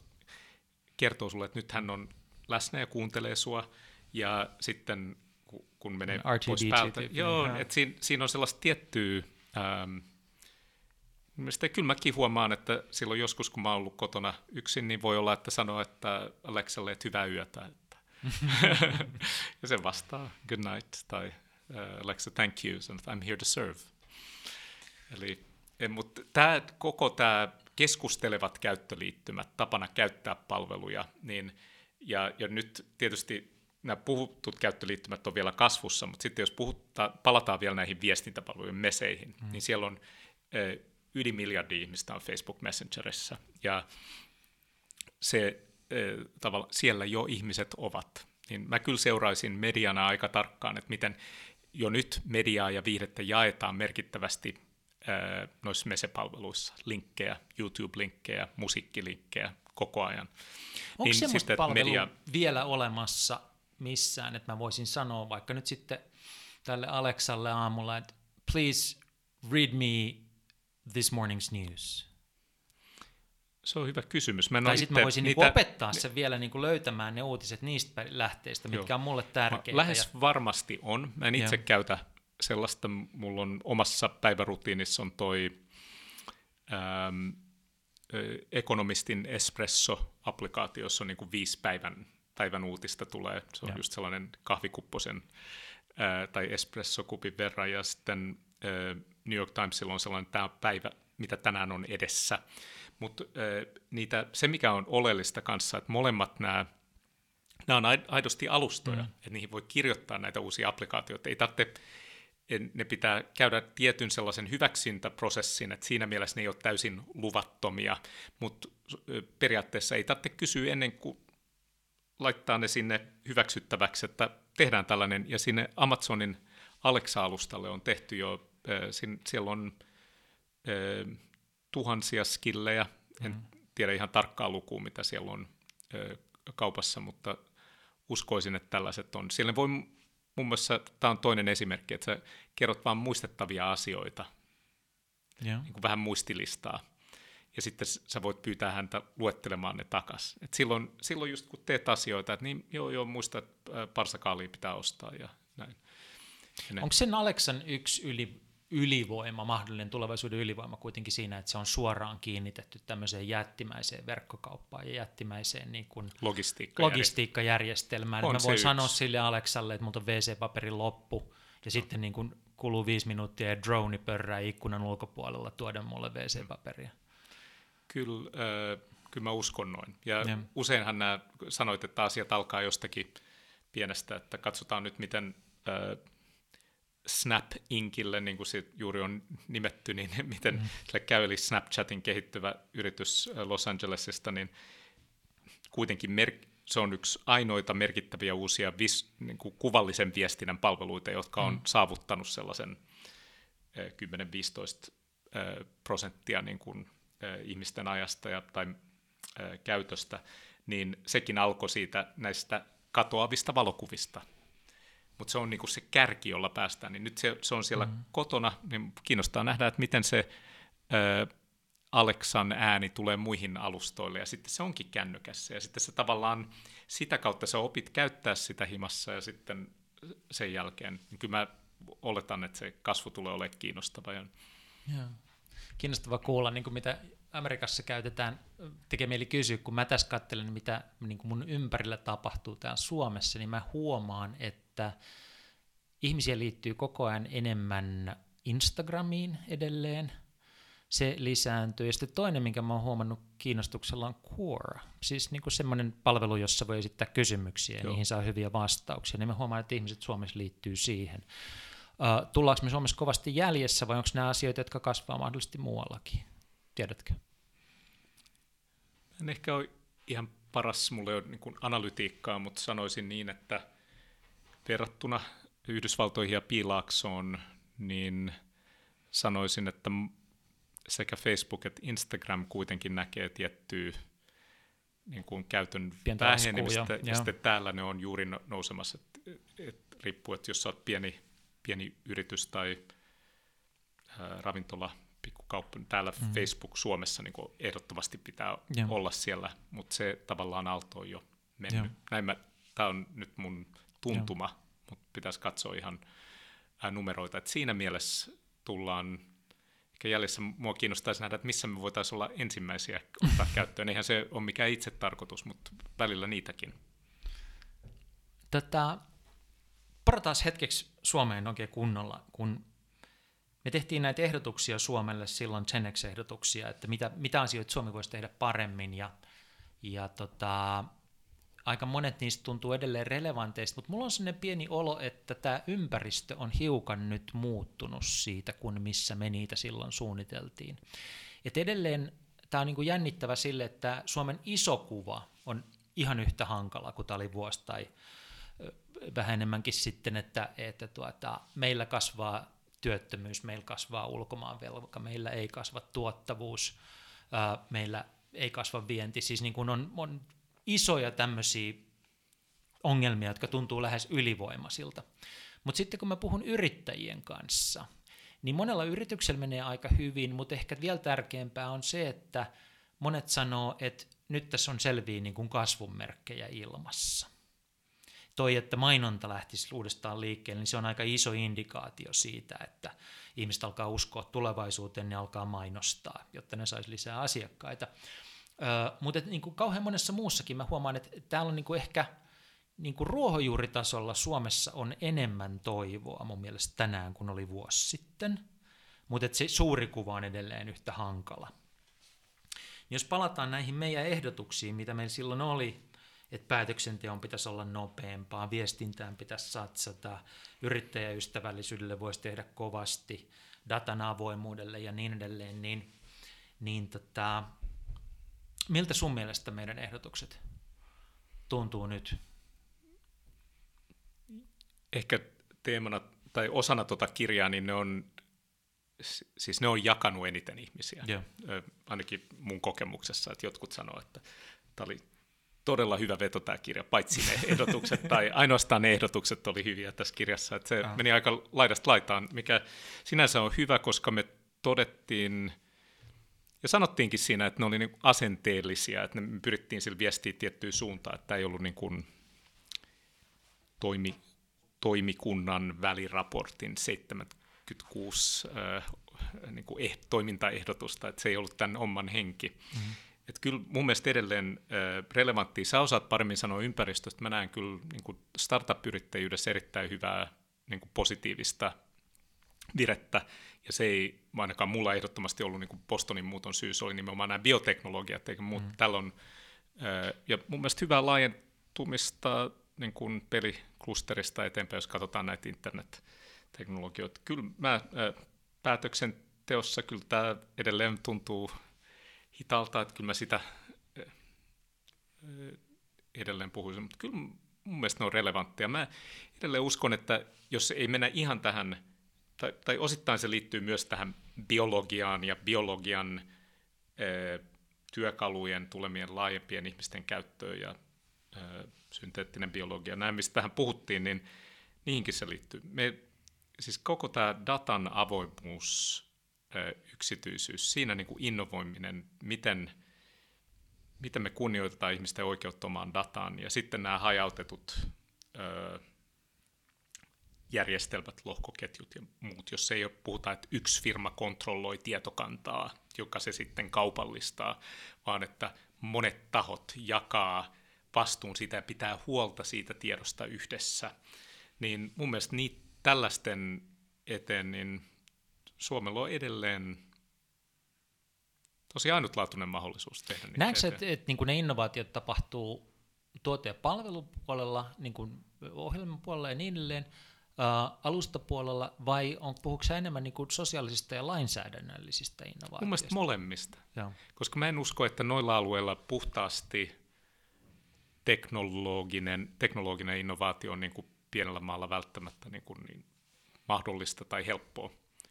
kertoo sulle, että nyt hän on läsnä ja kuuntelee sua, ja sitten kun menee RTD pois päältä, joo, että siinä, siinä on sellaista tiettyä ähm, Mielestäni kyllä mäkin huomaan, että silloin joskus, kun mä oon ollut kotona yksin, niin voi olla, että sanoo, että Alexalle, että hyvää yötä. Että. (laughs) ja se vastaa good night tai uh, Alexa, thank you, and I'm here to serve. Eli, mutta tämä, koko tämä keskustelevat käyttöliittymät, tapana käyttää palveluja, niin, ja, ja nyt tietysti nämä puhutut käyttöliittymät on vielä kasvussa, mutta sitten jos puhutta, palataan vielä näihin viestintäpalvelujen meseihin, mm. niin siellä on eh, yli miljardi ihmistä on Facebook Messengerissa, ja se tavalla, siellä jo ihmiset ovat. Niin mä kyllä seuraisin mediana aika tarkkaan, että miten jo nyt mediaa ja viihdettä jaetaan merkittävästi noissa mesepalveluissa, linkkejä, YouTube-linkkejä, musiikkilinkkejä koko ajan. Onko niin semmoista sitten, palvelua media... vielä olemassa missään, että mä voisin sanoa vaikka nyt sitten tälle Aleksalle aamulla, että please read me this morning's news? Se on hyvä kysymys. Mä tai sitten mä voisin niinku niitä... niinku opettaa sen vielä niinku löytämään ne uutiset niistä lähteistä, mitkä Joo. on mulle tärkeitä. Lähes ja... varmasti on. Mä en itse Joo. käytä sellaista. Mulla on omassa päivärutiinissa on toi ähm, Ekonomistin Espresso-applikaatio, jossa on niinku viisi päivän, päivän uutista tulee. Se on Joo. just sellainen kahvikupposen äh, tai espressokupin verran. Ja sitten New York Timesilla on sellainen tämä päivä, mitä tänään on edessä. Mutta niitä, se, mikä on oleellista kanssa, että molemmat nämä nämä on aidosti alustoja, mm. että niihin voi kirjoittaa näitä uusia applikaatioita. Ei tarvitse, ne pitää käydä tietyn sellaisen hyväksyntäprosessin, että siinä mielessä ne ei ole täysin luvattomia, mutta periaatteessa ei tarvitse kysyä ennen kuin laittaa ne sinne hyväksyttäväksi, että tehdään tällainen, ja sinne Amazonin Alexa-alustalle on tehty jo siellä on tuhansia skillejä, en mm. tiedä ihan tarkkaa lukua, mitä siellä on kaupassa, mutta uskoisin, että tällaiset on. Siellä voi mun mielestä, tämä on toinen esimerkki, että sä kerrot vain muistettavia asioita, yeah. niin kuin vähän muistilistaa, ja sitten sä voit pyytää häntä luettelemaan ne takas. Et silloin, silloin just kun teet asioita, että niin joo joo, muista, että parsakaalia pitää ostaa ja näin. Ja Onko sen Aleksan yksi yli ylivoima, mahdollinen tulevaisuuden ylivoima kuitenkin siinä, että se on suoraan kiinnitetty tämmöiseen jättimäiseen verkkokauppaan ja jättimäiseen niin kuin logistiikkajärjestelmään. On Mä voin sanoa yksi. sille Aleksalle, että multa on WC-paperin loppu, ja no. sitten niin kuin kuluu viisi minuuttia ja drone pörrää ikkunan ulkopuolella tuoda mulle WC-paperia. Kyllä, äh, kyllä mä uskon noin. Ja, ja useinhan nämä sanoit, että asiat alkaa jostakin pienestä, että katsotaan nyt, miten äh, Snap Inkille, niin kuin se juuri on nimetty, niin (laughs) miten mm. sille käy, eli Snapchatin kehittyvä yritys äh, Los Angelesista, niin kuitenkin mer- se on yksi ainoita merkittäviä uusia vis- niin kuin kuvallisen viestinnän palveluita, jotka on mm. saavuttanut sellaisen 10-15 äh, äh, prosenttia niin kuin, ihmisten ajasta ja, tai käytöstä, niin sekin alkoi siitä näistä katoavista valokuvista – mutta se on niinku se kärki, jolla päästään, niin nyt se, se on siellä mm. kotona, niin kiinnostaa nähdä, että miten se ö, Alexan ääni tulee muihin alustoille ja sitten se onkin kännykässä ja sitten se tavallaan sitä kautta sä opit käyttää sitä himassa ja sitten sen jälkeen, niin kyllä mä oletan, että se kasvu tulee olemaan kiinnostava. Ja... Joo. Kiinnostava kuulla, niin kuin mitä Amerikassa käytetään, tekee mieli kysyä, kun mä tässä katselen, mitä niin kuin mun ympärillä tapahtuu täällä Suomessa, niin mä huomaan, että ihmisiä liittyy koko ajan enemmän Instagramiin edelleen, se lisääntyy. Ja sitten toinen, minkä mä oon huomannut kiinnostuksella on Quora, siis niin semmoinen palvelu, jossa voi esittää kysymyksiä ja Joo. niihin saa hyviä vastauksia. Niin mä huomaan, että ihmiset Suomessa liittyy siihen. Uh, tullaanko me Suomessa kovasti jäljessä vai onko nämä asioita, jotka kasvaa mahdollisesti muuallakin? Tiedätkö? En ehkä ole ihan paras, mulle ei ole niin analytiikkaa, mutta sanoisin niin, että verrattuna Yhdysvaltoihin ja Piilaaksoon, niin sanoisin, että sekä Facebook että Instagram kuitenkin näkee tiettyä niin kuin käytön Pientä vähenemistä, laskua, ja, ja sitten täällä ne on juuri no, nousemassa, että et, riippuu, että jos olet pieni, pieni yritys tai ää, ravintola, pikkukauppa, niin täällä mm. Facebook Suomessa niin kuin ehdottomasti pitää ja. olla siellä, mutta se tavallaan aalto on jo mennyt. Näin mä, tämä on nyt mun tuntuma, ja. mutta pitäisi katsoa ihan ää, numeroita, että siinä mielessä tullaan ehkä jäljessä mua kiinnostaisi nähdä, että missä me voitaisiin olla ensimmäisiä ottaa käyttöön. Eihän se ole mikään itse tarkoitus, mutta välillä niitäkin. Tätä, parataan hetkeksi Suomeen oikein kunnolla, kun me tehtiin näitä ehdotuksia Suomelle silloin Genex-ehdotuksia, että mitä, mitä asioita Suomi voisi tehdä paremmin ja, ja tota, aika monet niistä tuntuu edelleen relevanteista, mutta mulla on sellainen pieni olo, että tämä ympäristö on hiukan nyt muuttunut siitä, kun missä me niitä silloin suunniteltiin. Et edelleen tämä on niin kuin jännittävä sille, että Suomen iso kuva on ihan yhtä hankala kuin tämä oli vuosi tai vähän enemmänkin sitten, että, että tuota, meillä kasvaa työttömyys, meillä kasvaa ulkomaanvelka, meillä ei kasva tuottavuus, meillä ei kasva vienti, siis niin kuin on, on isoja tämmöisiä ongelmia, jotka tuntuu lähes ylivoimaisilta. Mutta sitten kun mä puhun yrittäjien kanssa, niin monella yrityksellä menee aika hyvin, mutta ehkä vielä tärkeämpää on se, että monet sanoo, että nyt tässä on selviä niin kuin kasvunmerkkejä ilmassa. Toi, että mainonta lähtisi uudestaan liikkeelle, niin se on aika iso indikaatio siitä, että ihmiset alkaa uskoa tulevaisuuteen ja alkaa mainostaa, jotta ne saisi lisää asiakkaita. Ö, mutta niin kuin kauhean monessa muussakin mä huomaan, että täällä on niin kuin ehkä niin kuin ruohonjuuritasolla Suomessa on enemmän toivoa mun mielestä tänään kuin oli vuosi sitten, mutta se suuri kuva on edelleen yhtä hankala. Jos palataan näihin meidän ehdotuksiin, mitä meillä silloin oli, että päätöksenteon pitäisi olla nopeampaa, viestintään pitäisi satsata, yrittäjäystävällisyydelle voisi tehdä kovasti, datan avoimuudelle ja niin edelleen, niin, niin tota, Miltä sun mielestä meidän ehdotukset tuntuu nyt? Ehkä teemana tai osana tuota kirjaa, niin ne on, siis ne on jakanut eniten ihmisiä. Yeah. Ainakin mun kokemuksessa, että jotkut sanoo, että tämä oli todella hyvä veto tämä kirja, paitsi ne (laughs) ehdotukset, tai ainoastaan ne ehdotukset oli hyviä tässä kirjassa. Että se ah. meni aika laidasta laitaan, mikä sinänsä on hyvä, koska me todettiin – ja sanottiinkin siinä, että ne oli niin asenteellisia, että ne pyrittiin sillä viestiä tiettyyn suuntaan, että ei ollut niin kuin toimi, toimikunnan väliraportin 76 äh, niin kuin eh, toimintaehdotusta, että se ei ollut tämän oman henki. Mm-hmm. Että kyllä mun mielestä edelleen äh, relevanttia, sä osaat paremmin sanoa ympäristöstä, mä näen kyllä niin kuin startup-yrittäjyydessä erittäin hyvää niin kuin positiivista virettä, ja se ei ainakaan mulla ehdottomasti ollut niin Bostonin muuton syy, se oli nimenomaan nämä bioteknologiat, eikä muut. Mm. Tällä on, ja mun mielestä hyvää laajentumista niin kuin peliklusterista eteenpäin, jos katsotaan näitä internet-teknologioita. Kyllä mä päätöksenteossa kyllä tämä edelleen tuntuu hitaalta, että kyllä mä sitä edelleen puhuisin, mutta kyllä mun mielestä ne on relevantteja. Mä edelleen uskon, että jos ei mennä ihan tähän tai, tai osittain se liittyy myös tähän biologiaan ja biologian ö, työkalujen tulemien laajempien ihmisten käyttöön ja ö, synteettinen biologia, nämä mistä tähän puhuttiin, niin niihinkin se liittyy. Me, siis koko tämä datan avoimuus yksityisyys, siinä niin kuin innovoiminen, miten, miten me kunnioitetaan ihmisten oikeutta omaan dataan, ja sitten nämä hajautetut ö, järjestelmät, lohkoketjut ja muut, jos ei ole, puhuta, että yksi firma kontrolloi tietokantaa, joka se sitten kaupallistaa, vaan että monet tahot jakaa vastuun siitä ja pitää huolta siitä tiedosta yhdessä, niin mun mielestä niitä tällaisten eteen, niin Suomella on edelleen tosi ainutlaatuinen mahdollisuus tehdä niitä Näetkö, että, että niin ne innovaatiot tapahtuu tuote- ja palvelupuolella, niin kuin ohjelmapuolella ja niin edelleen, ää, alustapuolella, vai on, puhuuko enemmän niin kuin sosiaalisista ja lainsäädännöllisistä innovaatioista? Mun mielestä molemmista, Joo. koska mä en usko, että noilla alueilla puhtaasti teknologinen, teknologinen innovaatio on niin kuin pienellä maalla välttämättä niin kuin niin mahdollista tai helppoa,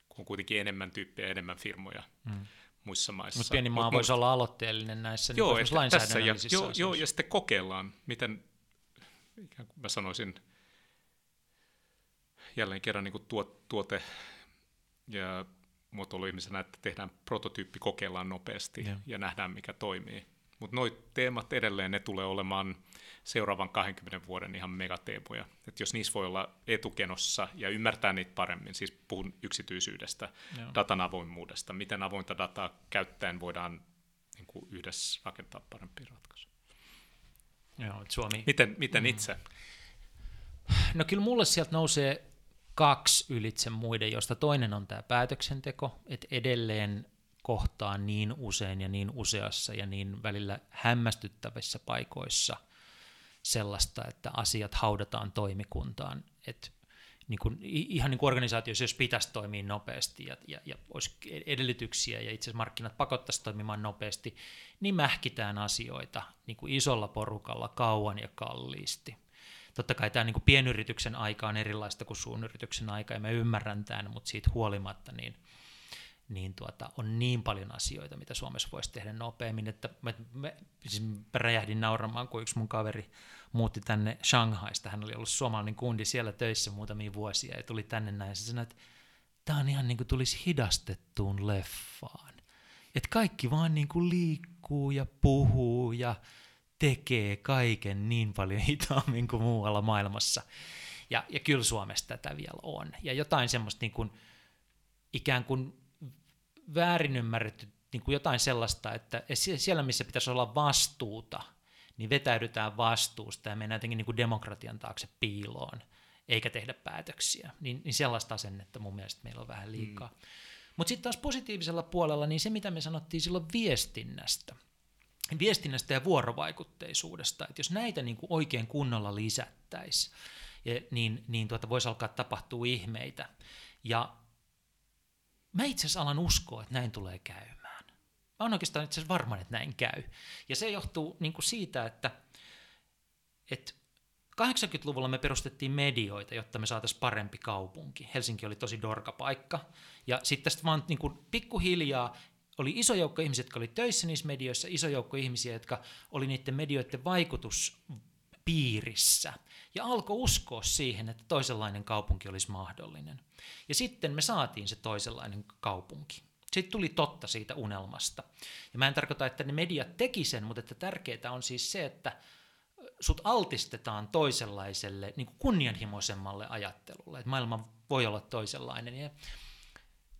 kun on kuitenkin enemmän tyyppejä, enemmän firmoja mm. muissa maissa. Mutta pieni maa Mut voisi olla aloitteellinen näissä niin joo, niin tässä ja, joo, joo, ja sitten kokeillaan, miten, ikään kuin mä sanoisin, jälleen kerran niin kuin tuot, tuote ja muotoiluihmisenä, että tehdään prototyyppi, kokeillaan nopeasti ja, ja nähdään, mikä toimii. Mutta nuo teemat edelleen, ne tulee olemaan seuraavan 20 vuoden ihan megateemoja. Et jos niissä voi olla etukenossa ja ymmärtää niitä paremmin, siis puhun yksityisyydestä, Joo. datan avoimuudesta, miten avointa dataa käyttäen voidaan niin kuin yhdessä rakentaa parempia ratkaisuja. Joo, Suomi. Miten, miten mm. itse? No kyllä mulle sieltä nousee kaksi ylitse muiden, josta toinen on tämä päätöksenteko, että edelleen kohtaa niin usein ja niin useassa ja niin välillä hämmästyttävissä paikoissa sellaista, että asiat haudataan toimikuntaan. Et niin kuin, ihan niin kuin organisaatioissa, jos pitäisi toimia nopeasti ja, ja, ja olisi edellytyksiä ja itse asiassa markkinat pakottaisi toimimaan nopeasti, niin mähkitään asioita niin kuin isolla porukalla kauan ja kalliisti. Totta kai tämä niin kuin pienyrityksen aika on erilaista kuin suuryrityksen aika, ja mä ymmärrän tämän, mutta siitä huolimatta niin – niin tuota, on niin paljon asioita, mitä Suomessa voisi tehdä nopeammin, että mä, mä siis räjähdin nauramaan, kun yksi mun kaveri muutti tänne Shanghaista, hän oli ollut suomalainen kundi siellä töissä muutamia vuosia ja tuli tänne näin, ja sanoi, että tämä on ihan niin kuin tulisi hidastettuun leffaan. Että kaikki vaan niin kuin liikkuu ja puhuu ja tekee kaiken niin paljon (laughs) hitaammin kuin muualla maailmassa. Ja, ja kyllä Suomessa tätä vielä on. Ja jotain semmoista niin kuin, ikään kuin väärin ymmärretty niin kuin jotain sellaista, että siellä missä pitäisi olla vastuuta, niin vetäydytään vastuusta ja mennään jotenkin niin kuin demokratian taakse piiloon, eikä tehdä päätöksiä. Niin, niin sellaista asennetta mun mielestä meillä on vähän liikaa. Mm. Mutta sitten taas positiivisella puolella, niin se mitä me sanottiin silloin viestinnästä, viestinnästä ja vuorovaikutteisuudesta, että jos näitä niin kuin oikein kunnolla lisättäisiin, niin, niin tuota, voisi alkaa tapahtua ihmeitä. Ja mä itse asiassa alan uskoa, että näin tulee käymään. Mä oon oikeastaan itse asiassa varma, että näin käy. Ja se johtuu niin kuin siitä, että, että 80-luvulla me perustettiin medioita, jotta me saataisiin parempi kaupunki. Helsinki oli tosi dorka paikka. Ja sitten tästä vaan niin kuin pikkuhiljaa oli iso joukko ihmisiä, jotka oli töissä niissä medioissa, iso joukko ihmisiä, jotka oli niiden medioiden vaikutuspiirissä. Ja alkoi uskoa siihen, että toisenlainen kaupunki olisi mahdollinen. Ja sitten me saatiin se toisenlainen kaupunki. Sitten tuli totta siitä unelmasta. Ja mä en tarkoita, että ne mediat teki sen, mutta että tärkeää on siis se, että sut altistetaan toisenlaiselle, niin kuin kunnianhimoisemmalle ajattelulle, että maailma voi olla toisenlainen. Ja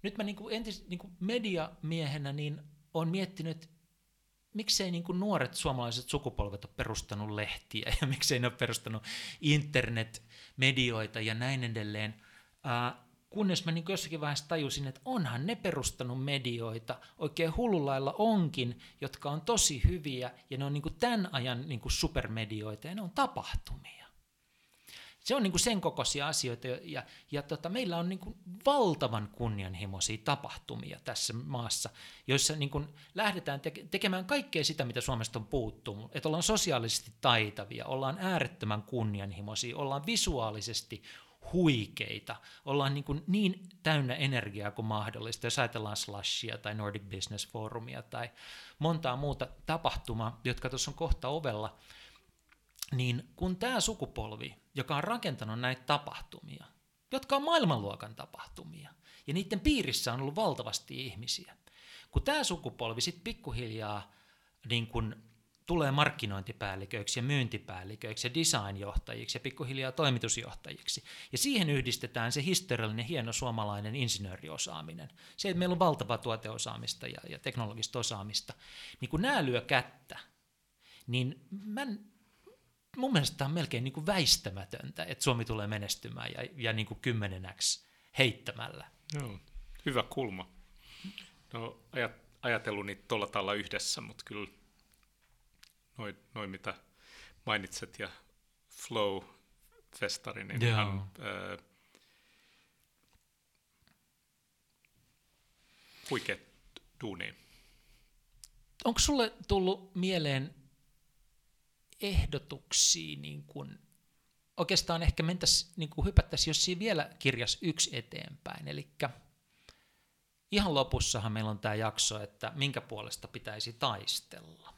nyt mä niin kuin entis niin kuin mediamiehenä niin on miettinyt, miksei niin kuin nuoret suomalaiset sukupolvet ole perustanut lehtiä ja (laughs) miksei ne ole perustanut internetmedioita ja näin edelleen. Äh, kunnes mä niin jossakin vaiheessa tajusin, että onhan ne perustanut medioita, oikein hullulailla onkin, jotka on tosi hyviä, ja ne on niin kuin tämän ajan niin kuin supermedioita, ja ne on tapahtumia. Se on niin kuin sen kokoisia asioita, ja, ja, tota, meillä on niin kuin valtavan kunnianhimoisia tapahtumia tässä maassa, joissa niin kuin lähdetään teke- tekemään kaikkea sitä, mitä Suomesta on puuttunut, että ollaan sosiaalisesti taitavia, ollaan äärettömän kunnianhimoisia, ollaan visuaalisesti huikeita. Ollaan niin, kuin niin täynnä energiaa kuin mahdollista, jos ajatellaan Slashia tai Nordic Business Forumia tai montaa muuta tapahtumaa, jotka tuossa on kohta ovella, niin kun tämä sukupolvi, joka on rakentanut näitä tapahtumia, jotka on maailmanluokan tapahtumia, Ja niiden piirissä on ollut valtavasti ihmisiä. Kun tämä sukupolvi sitten pikkuhiljaa niin kun tulee markkinointipäälliköiksi ja myyntipäälliköiksi ja designjohtajiksi ja pikkuhiljaa toimitusjohtajiksi. Ja siihen yhdistetään se historiallinen hieno suomalainen insinööriosaaminen. Se, että meillä on valtavaa tuoteosaamista ja, ja teknologista osaamista. Niin kun nämä lyö kättä, niin mä, mun mielestä tämä on melkein niin kuin väistämätöntä, että Suomi tulee menestymään ja, ja niin kuin kymmenenäksi heittämällä. Joo, hyvä kulma. No, ajat, ajatellut niitä tuolla tavalla yhdessä, mutta kyllä noin, noi mitä mainitset ja Flow-festari, niin Joo. ihan duuni. Onko sulle tullut mieleen ehdotuksia, niin kun, oikeastaan ehkä mentäisi, niin hypättäisiin, jos siinä vielä kirjas yksi eteenpäin, eli ihan lopussahan meillä on tämä jakso, että minkä puolesta pitäisi taistella.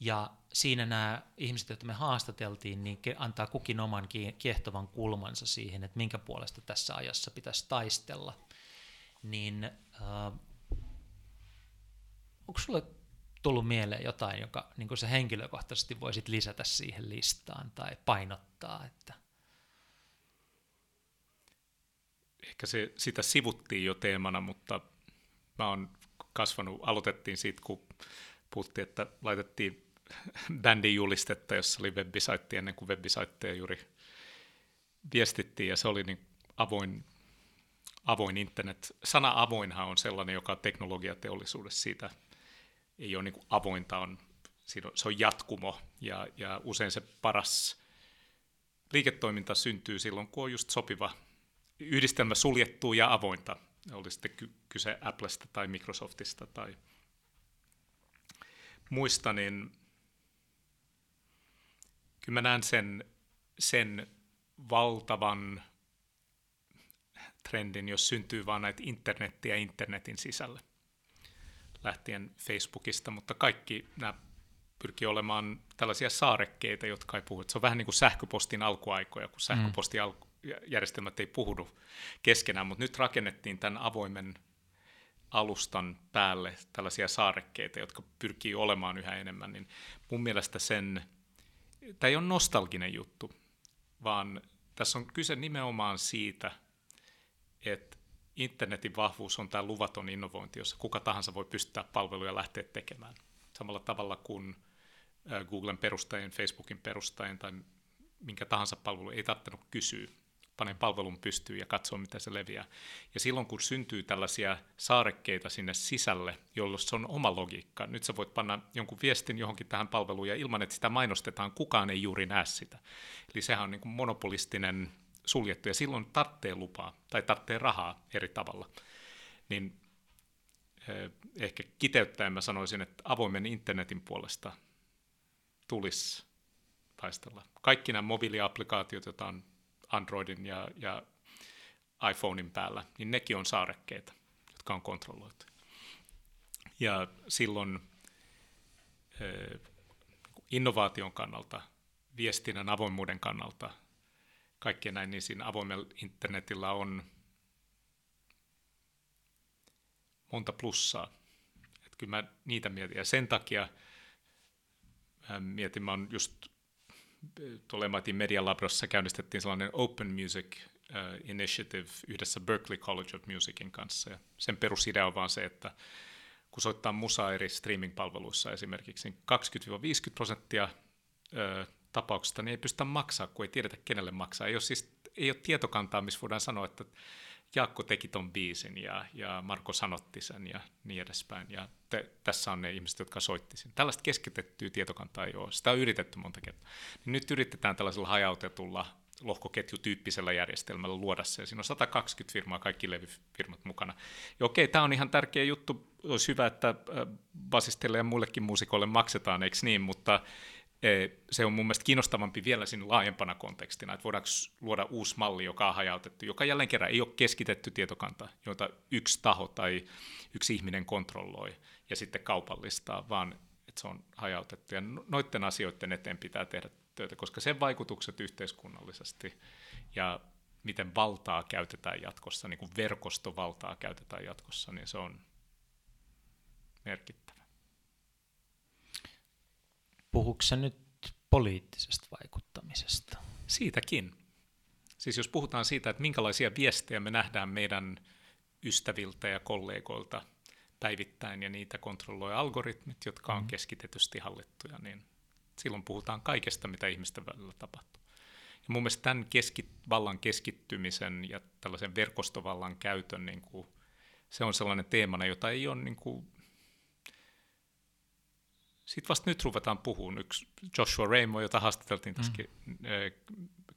Ja siinä nämä ihmiset, joita me haastateltiin, niin antaa kukin oman kiehtovan kulmansa siihen, että minkä puolesta tässä ajassa pitäisi taistella. Niin äh, onko sulle tullut mieleen jotain, joka niin sä henkilökohtaisesti voisit lisätä siihen listaan tai painottaa? Että... Ehkä se, sitä sivuttiin jo teemana, mutta mä oon kasvanut, aloitettiin siitä, kun puhuttiin, että laitettiin bändin julistetta, jossa oli webisaitti ennen kuin webisaitteja juuri viestittiin, ja se oli niin avoin, avoin internet. Sana avoinhan on sellainen, joka teknologiateollisuudessa siitä ei ole niin kuin avointa, on, se on jatkumo, ja, ja usein se paras liiketoiminta syntyy silloin, kun on just sopiva yhdistelmä suljettua ja avointa, oli sitten kyse Applesta tai Microsoftista tai muista, niin kyllä mä näen sen, sen valtavan trendin, jos syntyy vaan näitä internettiä internetin sisällä lähtien Facebookista, mutta kaikki nämä pyrkii olemaan tällaisia saarekkeita, jotka ei puhu. Se on vähän niin kuin sähköpostin alkuaikoja, kun sähköpostijärjestelmät ei puhunut keskenään, mutta nyt rakennettiin tämän avoimen alustan päälle tällaisia saarekkeita, jotka pyrkii olemaan yhä enemmän, niin mun mielestä sen, tämä ei ole nostalginen juttu, vaan tässä on kyse nimenomaan siitä, että internetin vahvuus on tämä luvaton innovointi, jossa kuka tahansa voi pystyttää palveluja ja lähteä tekemään. Samalla tavalla kuin Googlen perustajien, Facebookin perustajien tai minkä tahansa palvelu ei tarvinnut kysyä. Panen palvelun pystyyn ja katsoa, miten se leviää. Ja silloin, kun syntyy tällaisia saarekkeita sinne sisälle, jolloin se on oma logiikka. Nyt sä voit panna jonkun viestin johonkin tähän palveluun ja ilman, että sitä mainostetaan, kukaan ei juuri näe sitä. Eli sehän on niin kuin monopolistinen suljettu ja silloin tarvitsee lupaa tai tarvitsee rahaa eri tavalla. Niin eh, ehkä kiteyttäen mä sanoisin, että avoimen internetin puolesta tulisi taistella. Kaikki nämä mobiiliaplikaatiot, joita on Androidin ja, ja iPhonein päällä, niin nekin on saarekkeita, jotka on kontrolloitu. Ja silloin eh, innovaation kannalta, viestinnän avoimuuden kannalta – kaikkien näin, niin siinä avoimella internetillä on monta plussaa. Että kyllä mä niitä mietin. Ja sen takia mä mietin, mä oon just tuolla MIT Media Labrossa käynnistettiin sellainen Open Music uh, Initiative yhdessä Berkeley College of Musicin kanssa. Ja sen perusidea on vaan se, että kun soittaa musaa eri streaming-palveluissa esimerkiksi, niin 20-50 prosenttia tapauksesta, niin ei pystytä maksaa, kun ei tiedetä, kenelle maksaa. Ei ole, siis, ei ole tietokantaa, missä voidaan sanoa, että Jaakko teki ton biisin ja, ja Marko sanotti sen ja niin edespäin. Ja te, tässä on ne ihmiset, jotka soitti sen. Tällaista keskitettyä tietokantaa ei ole. Sitä on yritetty monta kertaa. Niin nyt yritetään tällaisella hajautetulla lohkoketjutyyppisellä järjestelmällä luoda se. Siinä on 120 firmaa, kaikki levyfirmat mukana. Ja okei, tämä on ihan tärkeä juttu. Olisi hyvä, että basisteille ja muillekin muusikoille maksetaan, eikö niin? Mutta se on mun mielestä kiinnostavampi vielä siinä laajempana kontekstina, että voidaanko luoda uusi malli, joka on hajautettu, joka jälleen kerran ei ole keskitetty tietokanta, jota yksi taho tai yksi ihminen kontrolloi ja sitten kaupallistaa, vaan että se on hajautettu. Ja noiden asioiden eteen pitää tehdä töitä, koska sen vaikutukset yhteiskunnallisesti ja miten valtaa käytetään jatkossa, niin kuin verkostovaltaa käytetään jatkossa, niin se on merkittävä. Puhuuko se nyt poliittisesta vaikuttamisesta? Siitäkin. Siis jos puhutaan siitä, että minkälaisia viestejä me nähdään meidän ystäviltä ja kollegoilta päivittäin ja niitä kontrolloi algoritmit, jotka on mm. keskitetysti hallittuja, niin silloin puhutaan kaikesta, mitä ihmisten välillä tapahtuu. Ja mun mielestä tämän keski, vallan keskittymisen ja tällaisen verkostovallan käytön, niin kuin, se on sellainen teemana, jota ei ole niin kuin, sitten vasta nyt ruvetaan puhumaan. Yksi Joshua Ramo, jota haastateltiin tässä mm.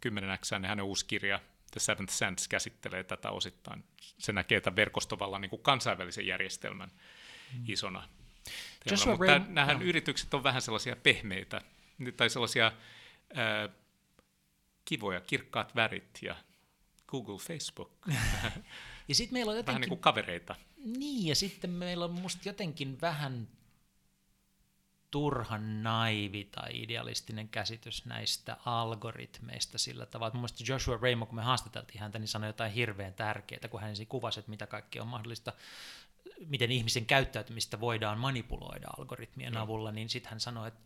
10 x niin hänen uusi kirja The Seventh Sense käsittelee tätä osittain. Se näkee tämän verkostovallan niin kuin kansainvälisen järjestelmän mm. isona. Joshua Mutta Ram- nämähän no. yritykset on vähän sellaisia pehmeitä, tai sellaisia ää, kivoja, kirkkaat värit ja Google, Facebook. (laughs) ja sitten meillä on jotenkin... Vähän niin kuin kavereita. Niin, ja sitten meillä on musta jotenkin vähän turhan naivi tai idealistinen käsitys näistä algoritmeista sillä tavalla. Että mun mielestä Joshua Ramo, kun me haastateltiin häntä, niin sanoi jotain hirveän tärkeää, kun hän kuvasi, että mitä kaikkea on mahdollista, miten ihmisen käyttäytymistä voidaan manipuloida algoritmien no. avulla, niin sitten hän sanoi, että,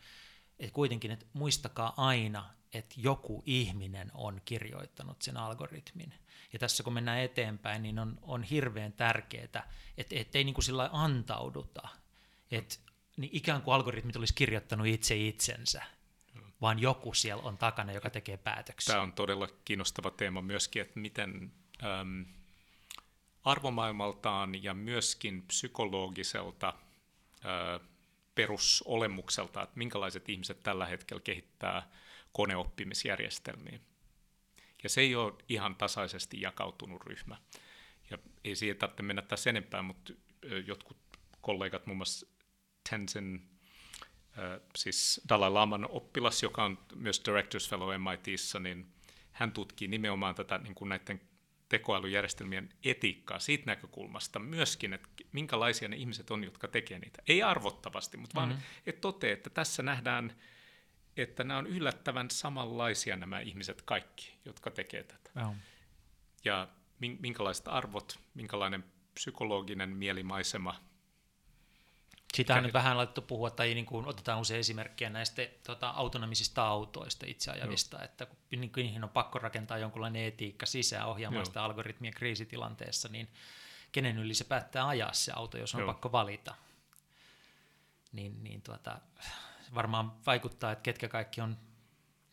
että kuitenkin, että muistakaa aina, että joku ihminen on kirjoittanut sen algoritmin. Ja tässä kun mennään eteenpäin, niin on, on hirveän tärkeää, että, että ei niin kuin sillä antauduta, että niin ikään kuin algoritmit olisi kirjoittanut itse itsensä, vaan joku siellä on takana, joka tekee päätöksiä. Tämä on todella kiinnostava teema myöskin, että miten äm, arvomaailmaltaan ja myöskin psykologiselta ä, perusolemukselta, että minkälaiset ihmiset tällä hetkellä kehittää koneoppimisjärjestelmiä. Ja se ei ole ihan tasaisesti jakautunut ryhmä. Ja ei siihen tarvitse mennä tässä enempää, mutta jotkut kollegat, muun muassa Tenzin, äh, siis Dalai Laman oppilas, joka on myös Directors Fellow MITissä, niin hän tutkii nimenomaan tätä niin kuin näiden tekoälyjärjestelmien etiikkaa siitä näkökulmasta myöskin, että minkälaisia ne ihmiset on, jotka tekee niitä. Ei arvottavasti, mutta mm-hmm. vaan että toteaa, että tässä nähdään, että nämä on yllättävän samanlaisia nämä ihmiset kaikki, jotka tekee tätä. Oh. Ja minkälaiset arvot, minkälainen psykologinen mielimaisema sitä on nyt vähän laitettu puhua, tai niin kuin otetaan usein esimerkkejä näistä tota, autonomisista autoista itse ajavista, no. että kun niihin on pakko rakentaa jonkunlainen etiikka sisään ohjaamaan sitä algoritmia kriisitilanteessa, niin kenen yli se päättää ajaa se auto, jos on Joo. pakko valita. Niin, niin tuota, varmaan vaikuttaa, että ketkä kaikki on,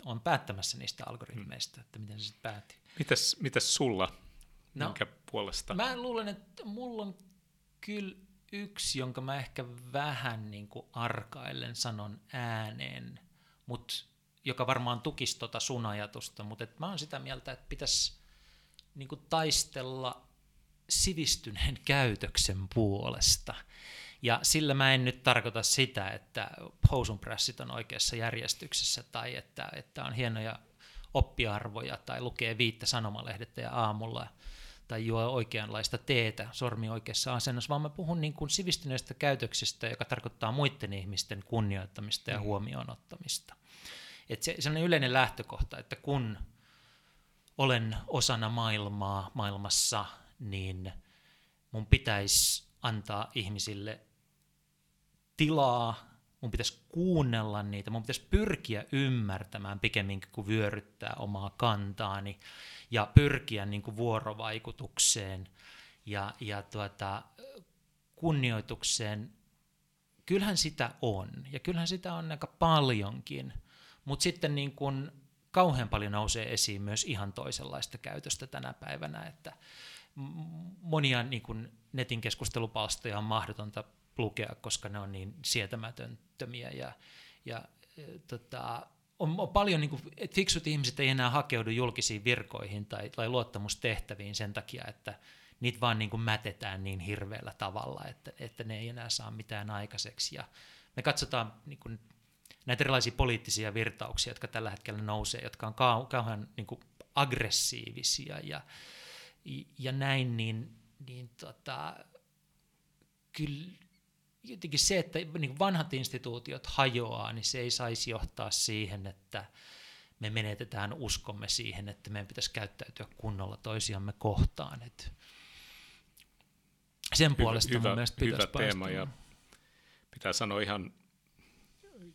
on päättämässä niistä algoritmeista, hmm. että miten se sitten päätyy. Mitäs, mitäs sulla? No, Minkä puolesta? Mä luulen, että mulla on kyllä yksi, jonka mä ehkä vähän niin kuin arkaillen sanon ääneen, mut, joka varmaan tukisi tota sun ajatusta, mutta et mä oon sitä mieltä, että pitäisi niin kuin taistella sivistyneen (laughs) käytöksen puolesta. Ja sillä mä en nyt tarkoita sitä, että housunprässit on oikeassa järjestyksessä tai että, että on hienoja oppiarvoja tai lukee viittä sanomalehdettä ja aamulla tai juo oikeanlaista teetä sormi oikeassa asennossa, vaan mä puhun niin kuin sivistyneestä käytöksestä, joka tarkoittaa muiden ihmisten kunnioittamista ja mm. huomioon ottamista. Et se, on yleinen lähtökohta, että kun olen osana maailmaa maailmassa, niin mun pitäisi antaa ihmisille tilaa, mun pitäisi kuunnella niitä, mun pitäisi pyrkiä ymmärtämään pikemminkin kuin vyöryttää omaa kantaani ja pyrkiä niin kuin vuorovaikutukseen ja, ja tuota, kunnioitukseen. Kyllähän sitä on, ja kyllähän sitä on aika paljonkin, mutta sitten niin kuin kauhean paljon nousee esiin myös ihan toisenlaista käytöstä tänä päivänä, että monia niin kuin netin keskustelupalstoja on mahdotonta lukea, koska ne on niin sietämätöntömiä ja, ja e, tota, on, on paljon, niin kuin, että fiksut ihmiset ei enää hakeudu julkisiin virkoihin tai, tai luottamustehtäviin sen takia, että niitä vaan niin kuin mätetään niin hirveällä tavalla, että, että ne ei enää saa mitään aikaiseksi. Ja me katsotaan niin kuin, näitä erilaisia poliittisia virtauksia, jotka tällä hetkellä nousee, jotka on kau, kauhean niin kuin aggressiivisia ja, ja näin, niin, niin tota, kyllä jotenkin se, että niin vanhat instituutiot hajoaa, niin se ei saisi johtaa siihen, että me menetetään uskomme siihen, että meidän pitäisi käyttäytyä kunnolla toisiamme kohtaan. Et sen hyvä, puolesta hyvä, mun mielestä pitäisi hyvä teema ja pitää sanoa ihan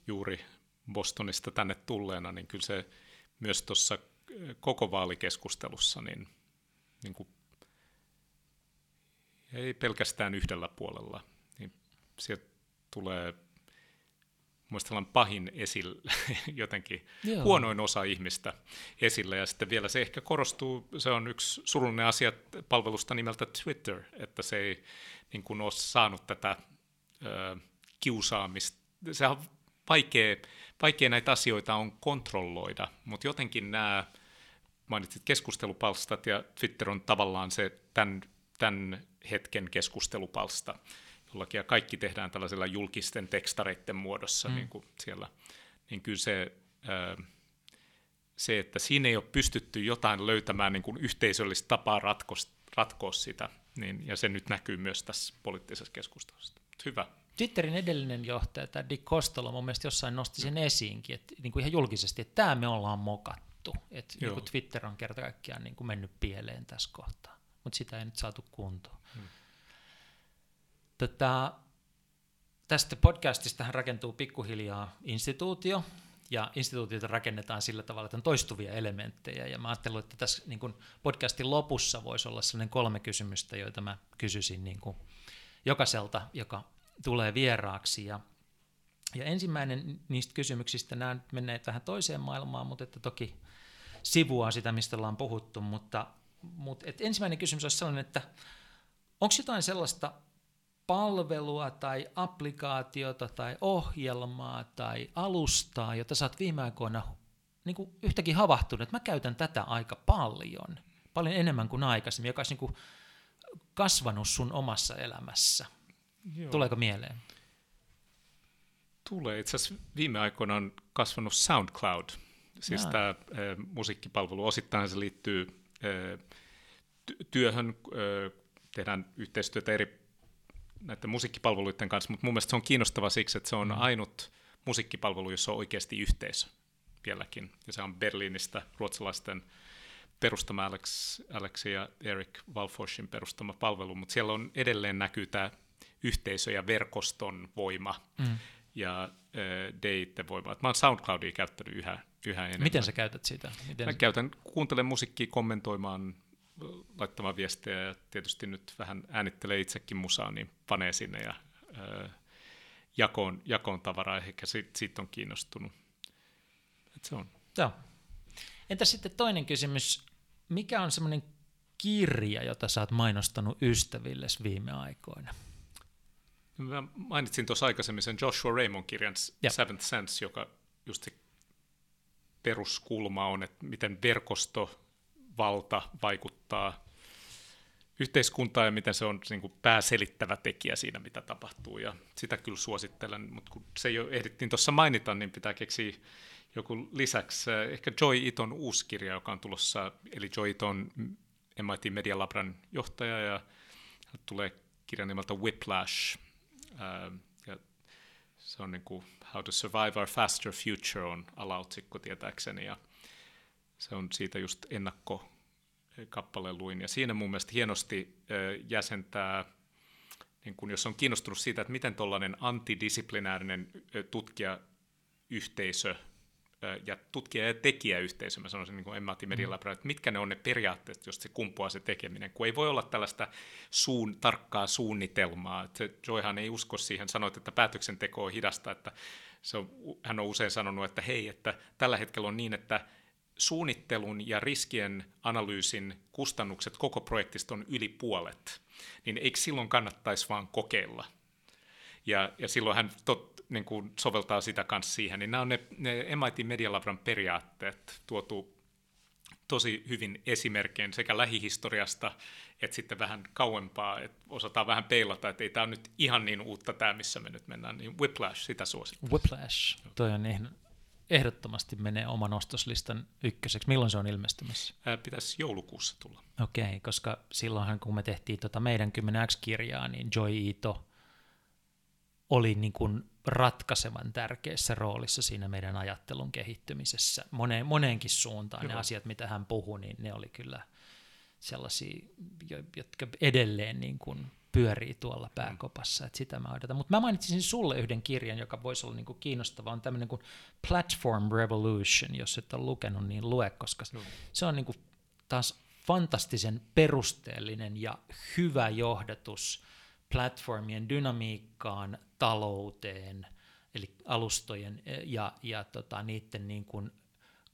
juuri Bostonista tänne tulleena, niin kyllä se myös tuossa koko vaalikeskustelussa, niin, niin kuin, ei pelkästään yhdellä puolella, sieltä tulee muistellaan pahin esille, (laughs) jotenkin Joo. huonoin osa ihmistä esille. Ja sitten vielä se ehkä korostuu, se on yksi surullinen asia palvelusta nimeltä Twitter, että se ei niin kuin ole saanut tätä ö, kiusaamista. Se on vaikea, vaikea näitä asioita on kontrolloida, mutta jotenkin nämä, mainitsit keskustelupalstat ja Twitter on tavallaan se tämän, tämän hetken keskustelupalsta jollakin, kaikki tehdään tällaisilla julkisten tekstareiden muodossa mm. niin kuin siellä, niin kyllä se, se, että siinä ei ole pystytty jotain löytämään niin kuin yhteisöllistä tapaa ratkoa, ratkoa sitä, niin, ja se nyt näkyy myös tässä poliittisessa keskustelussa. Hyvä. Twitterin edellinen johtaja, tämä Dick Costolo, mun mielestä jossain nosti sen esiinkin, että niin kuin ihan julkisesti, että tämä me ollaan mokattu, että niin kuin Twitter on kerta kaikkiaan niin kuin mennyt pieleen tässä kohtaa, mutta sitä ei nyt saatu kuntoon. Hmm. Tätä, tästä podcastistahan rakentuu pikkuhiljaa instituutio, ja instituutiota rakennetaan sillä tavalla, että on toistuvia elementtejä, ja mä ajattelin, että tässä niin kuin podcastin lopussa voisi olla sellainen kolme kysymystä, joita mä kysyisin niin kuin jokaiselta, joka tulee vieraaksi, ja, ja ensimmäinen niistä kysymyksistä, nämä menee vähän toiseen maailmaan, mutta että toki sivuaa sitä, mistä ollaan puhuttu, mutta, mutta että ensimmäinen kysymys olisi sellainen, että onko jotain sellaista palvelua tai applikaatiota tai ohjelmaa tai alustaa, jota sä oot viime aikoina niin kuin yhtäkin havahtunut, että mä käytän tätä aika paljon, paljon enemmän kuin aikaisemmin, joka olisi niin kuin kasvanut sun omassa elämässä. Joo. Tuleeko mieleen? Tulee. Itse asiassa viime aikoina on kasvanut SoundCloud, siis Jaa. tämä äh, musiikkipalvelu. Osittain se liittyy äh, työhön, äh, tehdään yhteistyötä eri näiden musiikkipalveluiden kanssa, mutta mun mielestä se on kiinnostava siksi, että se on mm. ainut musiikkipalvelu, jossa on oikeasti yhteisö vieläkin. Ja se on Berliinistä ruotsalaisten perustama Alex, Alex ja Eric Walforsin perustama palvelu, mutta siellä on edelleen näkyy tämä yhteisö ja verkoston voima mm. ja äh, deitten voima. mä oon SoundCloudia käyttänyt yhä, yhä enemmän. Miten sä käytät sitä? Miten mä käytän, kuuntelen musiikkia kommentoimaan laittamaan viestejä ja tietysti nyt vähän äänittelee itsekin musaa, niin panee sinne ja jakoon, jakoon tavaraa, ehkä siitä, siitä on kiinnostunut. Et se on. Joo. Entä sitten toinen kysymys, mikä on semmoinen kirja, jota sä oot mainostanut ystäville viime aikoina? Mä mainitsin tuossa aikaisemmin sen Joshua Raymond kirjan ja. Seventh Sense, joka just se peruskulma on, että miten verkosto valta vaikuttaa yhteiskuntaan ja miten se on niin kuin pääselittävä tekijä siinä, mitä tapahtuu. Ja sitä kyllä suosittelen, mutta kun se jo ehdittiin tuossa mainita, niin pitää keksiä joku lisäksi. Ehkä Joy Iton uusi kirja, joka on tulossa, eli Joy Iton MIT Media Labran johtaja, ja tulee kirja nimeltä Whiplash. ja se on niin kuin How to Survive Our Faster Future on alaotsikko tietääkseni, ja se on siitä just ennakko kappale luin. Ja siinä mun mielestä hienosti jäsentää, niin kun jos on kiinnostunut siitä, että miten tuollainen antidisiplinäärinen tutkijayhteisö ja tutkija- ja tekijäyhteisö, mä sanoisin niin kuin Emmati Media mm. että mitkä ne on ne periaatteet, jos se kumpuaa se tekeminen, kun ei voi olla tällaista suun, tarkkaa suunnitelmaa. Että Joyhan ei usko siihen, sanoit, että päätöksenteko on hidasta, että se on, hän on usein sanonut, että hei, että tällä hetkellä on niin, että suunnittelun ja riskien analyysin kustannukset koko projektista on yli puolet, niin eikö silloin kannattaisi vaan kokeilla? Ja, ja silloin hän tot, niin kuin soveltaa sitä kanssa siihen, niin nämä on ne, ne MIT Media Labran periaatteet tuotu tosi hyvin esimerkkeen sekä lähihistoriasta että sitten vähän kauempaa, että osataan vähän peilata, että ei tämä nyt ihan niin uutta tämä, missä me nyt mennään, niin Whiplash, sitä suosittelen. Whiplash, toi on ihan ehdottomasti menee oman ostoslistan ykköseksi. Milloin se on ilmestymässä? Ää, pitäisi joulukuussa tulla. Okei, okay, koska silloinhan kun me tehtiin tota meidän 10X-kirjaa, niin Joy Ito oli niin kuin ratkaisevan tärkeässä roolissa siinä meidän ajattelun kehittymisessä. Moneen, moneenkin suuntaan Joo. ne asiat, mitä hän puhui, niin ne oli kyllä sellaisia, jotka edelleen niin kuin pyörii tuolla mm. pääkopassa, että sitä mä odotan. Mutta mä mainitsisin sulle yhden kirjan, joka voisi olla niinku kiinnostava, on tämmöinen kuin Platform Revolution, jos et ole lukenut, niin lue, koska no. se on niinku taas fantastisen perusteellinen ja hyvä johdatus platformien dynamiikkaan, talouteen, eli alustojen e, ja, ja tota, niiden niin kuin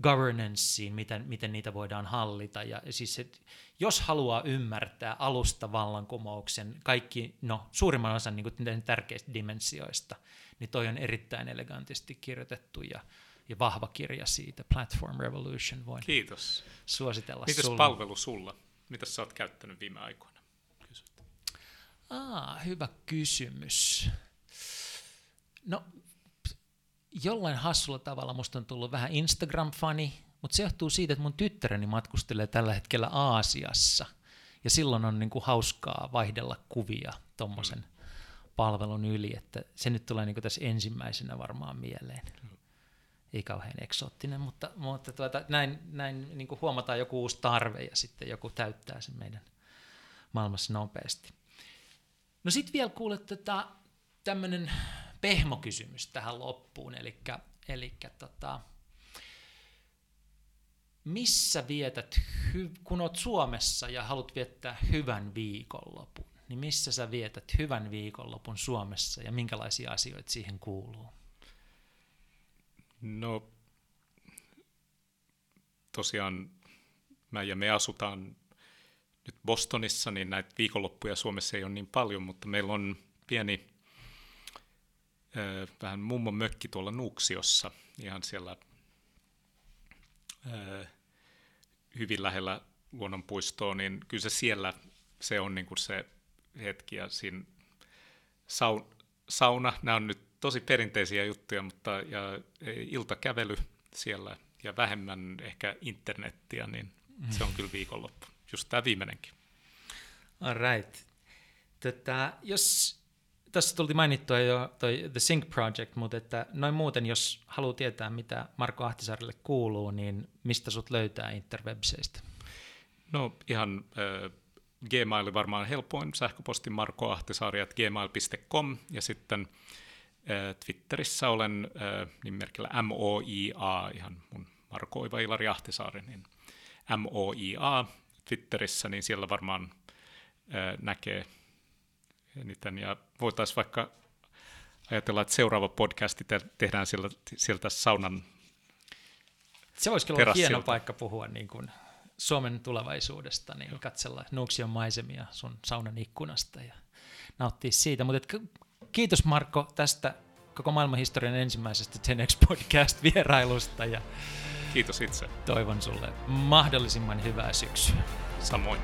governanceen, miten, miten niitä voidaan hallita. Ja siis, et, jos haluaa ymmärtää alusta vallankumouksen kaikki, no suurimman osan niin kuin, tärkeistä dimensioista, niin toi on erittäin elegantisti kirjoitettu ja, ja vahva kirja siitä, Platform Revolution, voin Kiitos. suositella Mitäs sulle. palvelu sulla? Mitä sä oot käyttänyt viime aikoina? Kysyt. Aa, hyvä kysymys. No, jollain hassulla tavalla musta on tullut vähän Instagram-fani, mutta se johtuu siitä, että mun tyttäreni matkustelee tällä hetkellä Aasiassa. Ja silloin on niin kuin hauskaa vaihdella kuvia tuommoisen mm. palvelun yli, että se nyt tulee niin kuin tässä ensimmäisenä varmaan mieleen. Mm. Ei kauhean eksoottinen, mutta, mutta tuota, näin, näin niin kuin huomataan joku uusi tarve ja sitten joku täyttää sen meidän maailmassa nopeasti. No sitten vielä kuulet tätä tämmöinen pehmokysymys tähän loppuun, eli, eli tota, missä vietät, kun olet Suomessa ja haluat viettää hyvän viikonlopun, niin missä sä vietät hyvän viikonlopun Suomessa ja minkälaisia asioita siihen kuuluu? No tosiaan mä ja me asutaan nyt Bostonissa, niin näitä viikonloppuja Suomessa ei ole niin paljon, mutta meillä on pieni vähän mummon mökki tuolla Nuuksiossa, ihan siellä hyvin lähellä luonnonpuistoa, niin kyllä se siellä se on niin kuin se hetki ja siinä saun, sauna, nämä on nyt tosi perinteisiä juttuja, mutta ja iltakävely siellä ja vähemmän ehkä internettiä, niin se on kyllä viikonloppu. Just tämä viimeinenkin. All right. Tätä, jos tässä tuli mainittua jo toi The Sync Project, mutta että noin muuten, jos haluaa tietää, mitä Marko Ahtisaarelle kuuluu, niin mistä sut löytää interwebseistä? No ihan äh, Gmail varmaan helpoin, sähköposti markoahtisaari.gmail.com ja sitten äh, Twitterissä olen äh, nimimerkillä MOIA, ihan mun Marko Oiva Ilari Ahtisaari, niin MOIA Twitterissä, niin siellä varmaan äh, näkee eniten. Ja voitaisiin vaikka ajatella, että seuraava podcasti te- tehdään sieltä, sieltä saunan Se voisi olla hieno paikka puhua niin kuin Suomen tulevaisuudesta, niin Joo. katsella Nuuksion maisemia sun saunan ikkunasta ja nauttia siitä. Mutta kiitos Marko tästä koko maailman historian ensimmäisestä 10X Podcast-vierailusta. Ja Kiitos itse. Toivon sulle mahdollisimman hyvää syksyä. Samoin.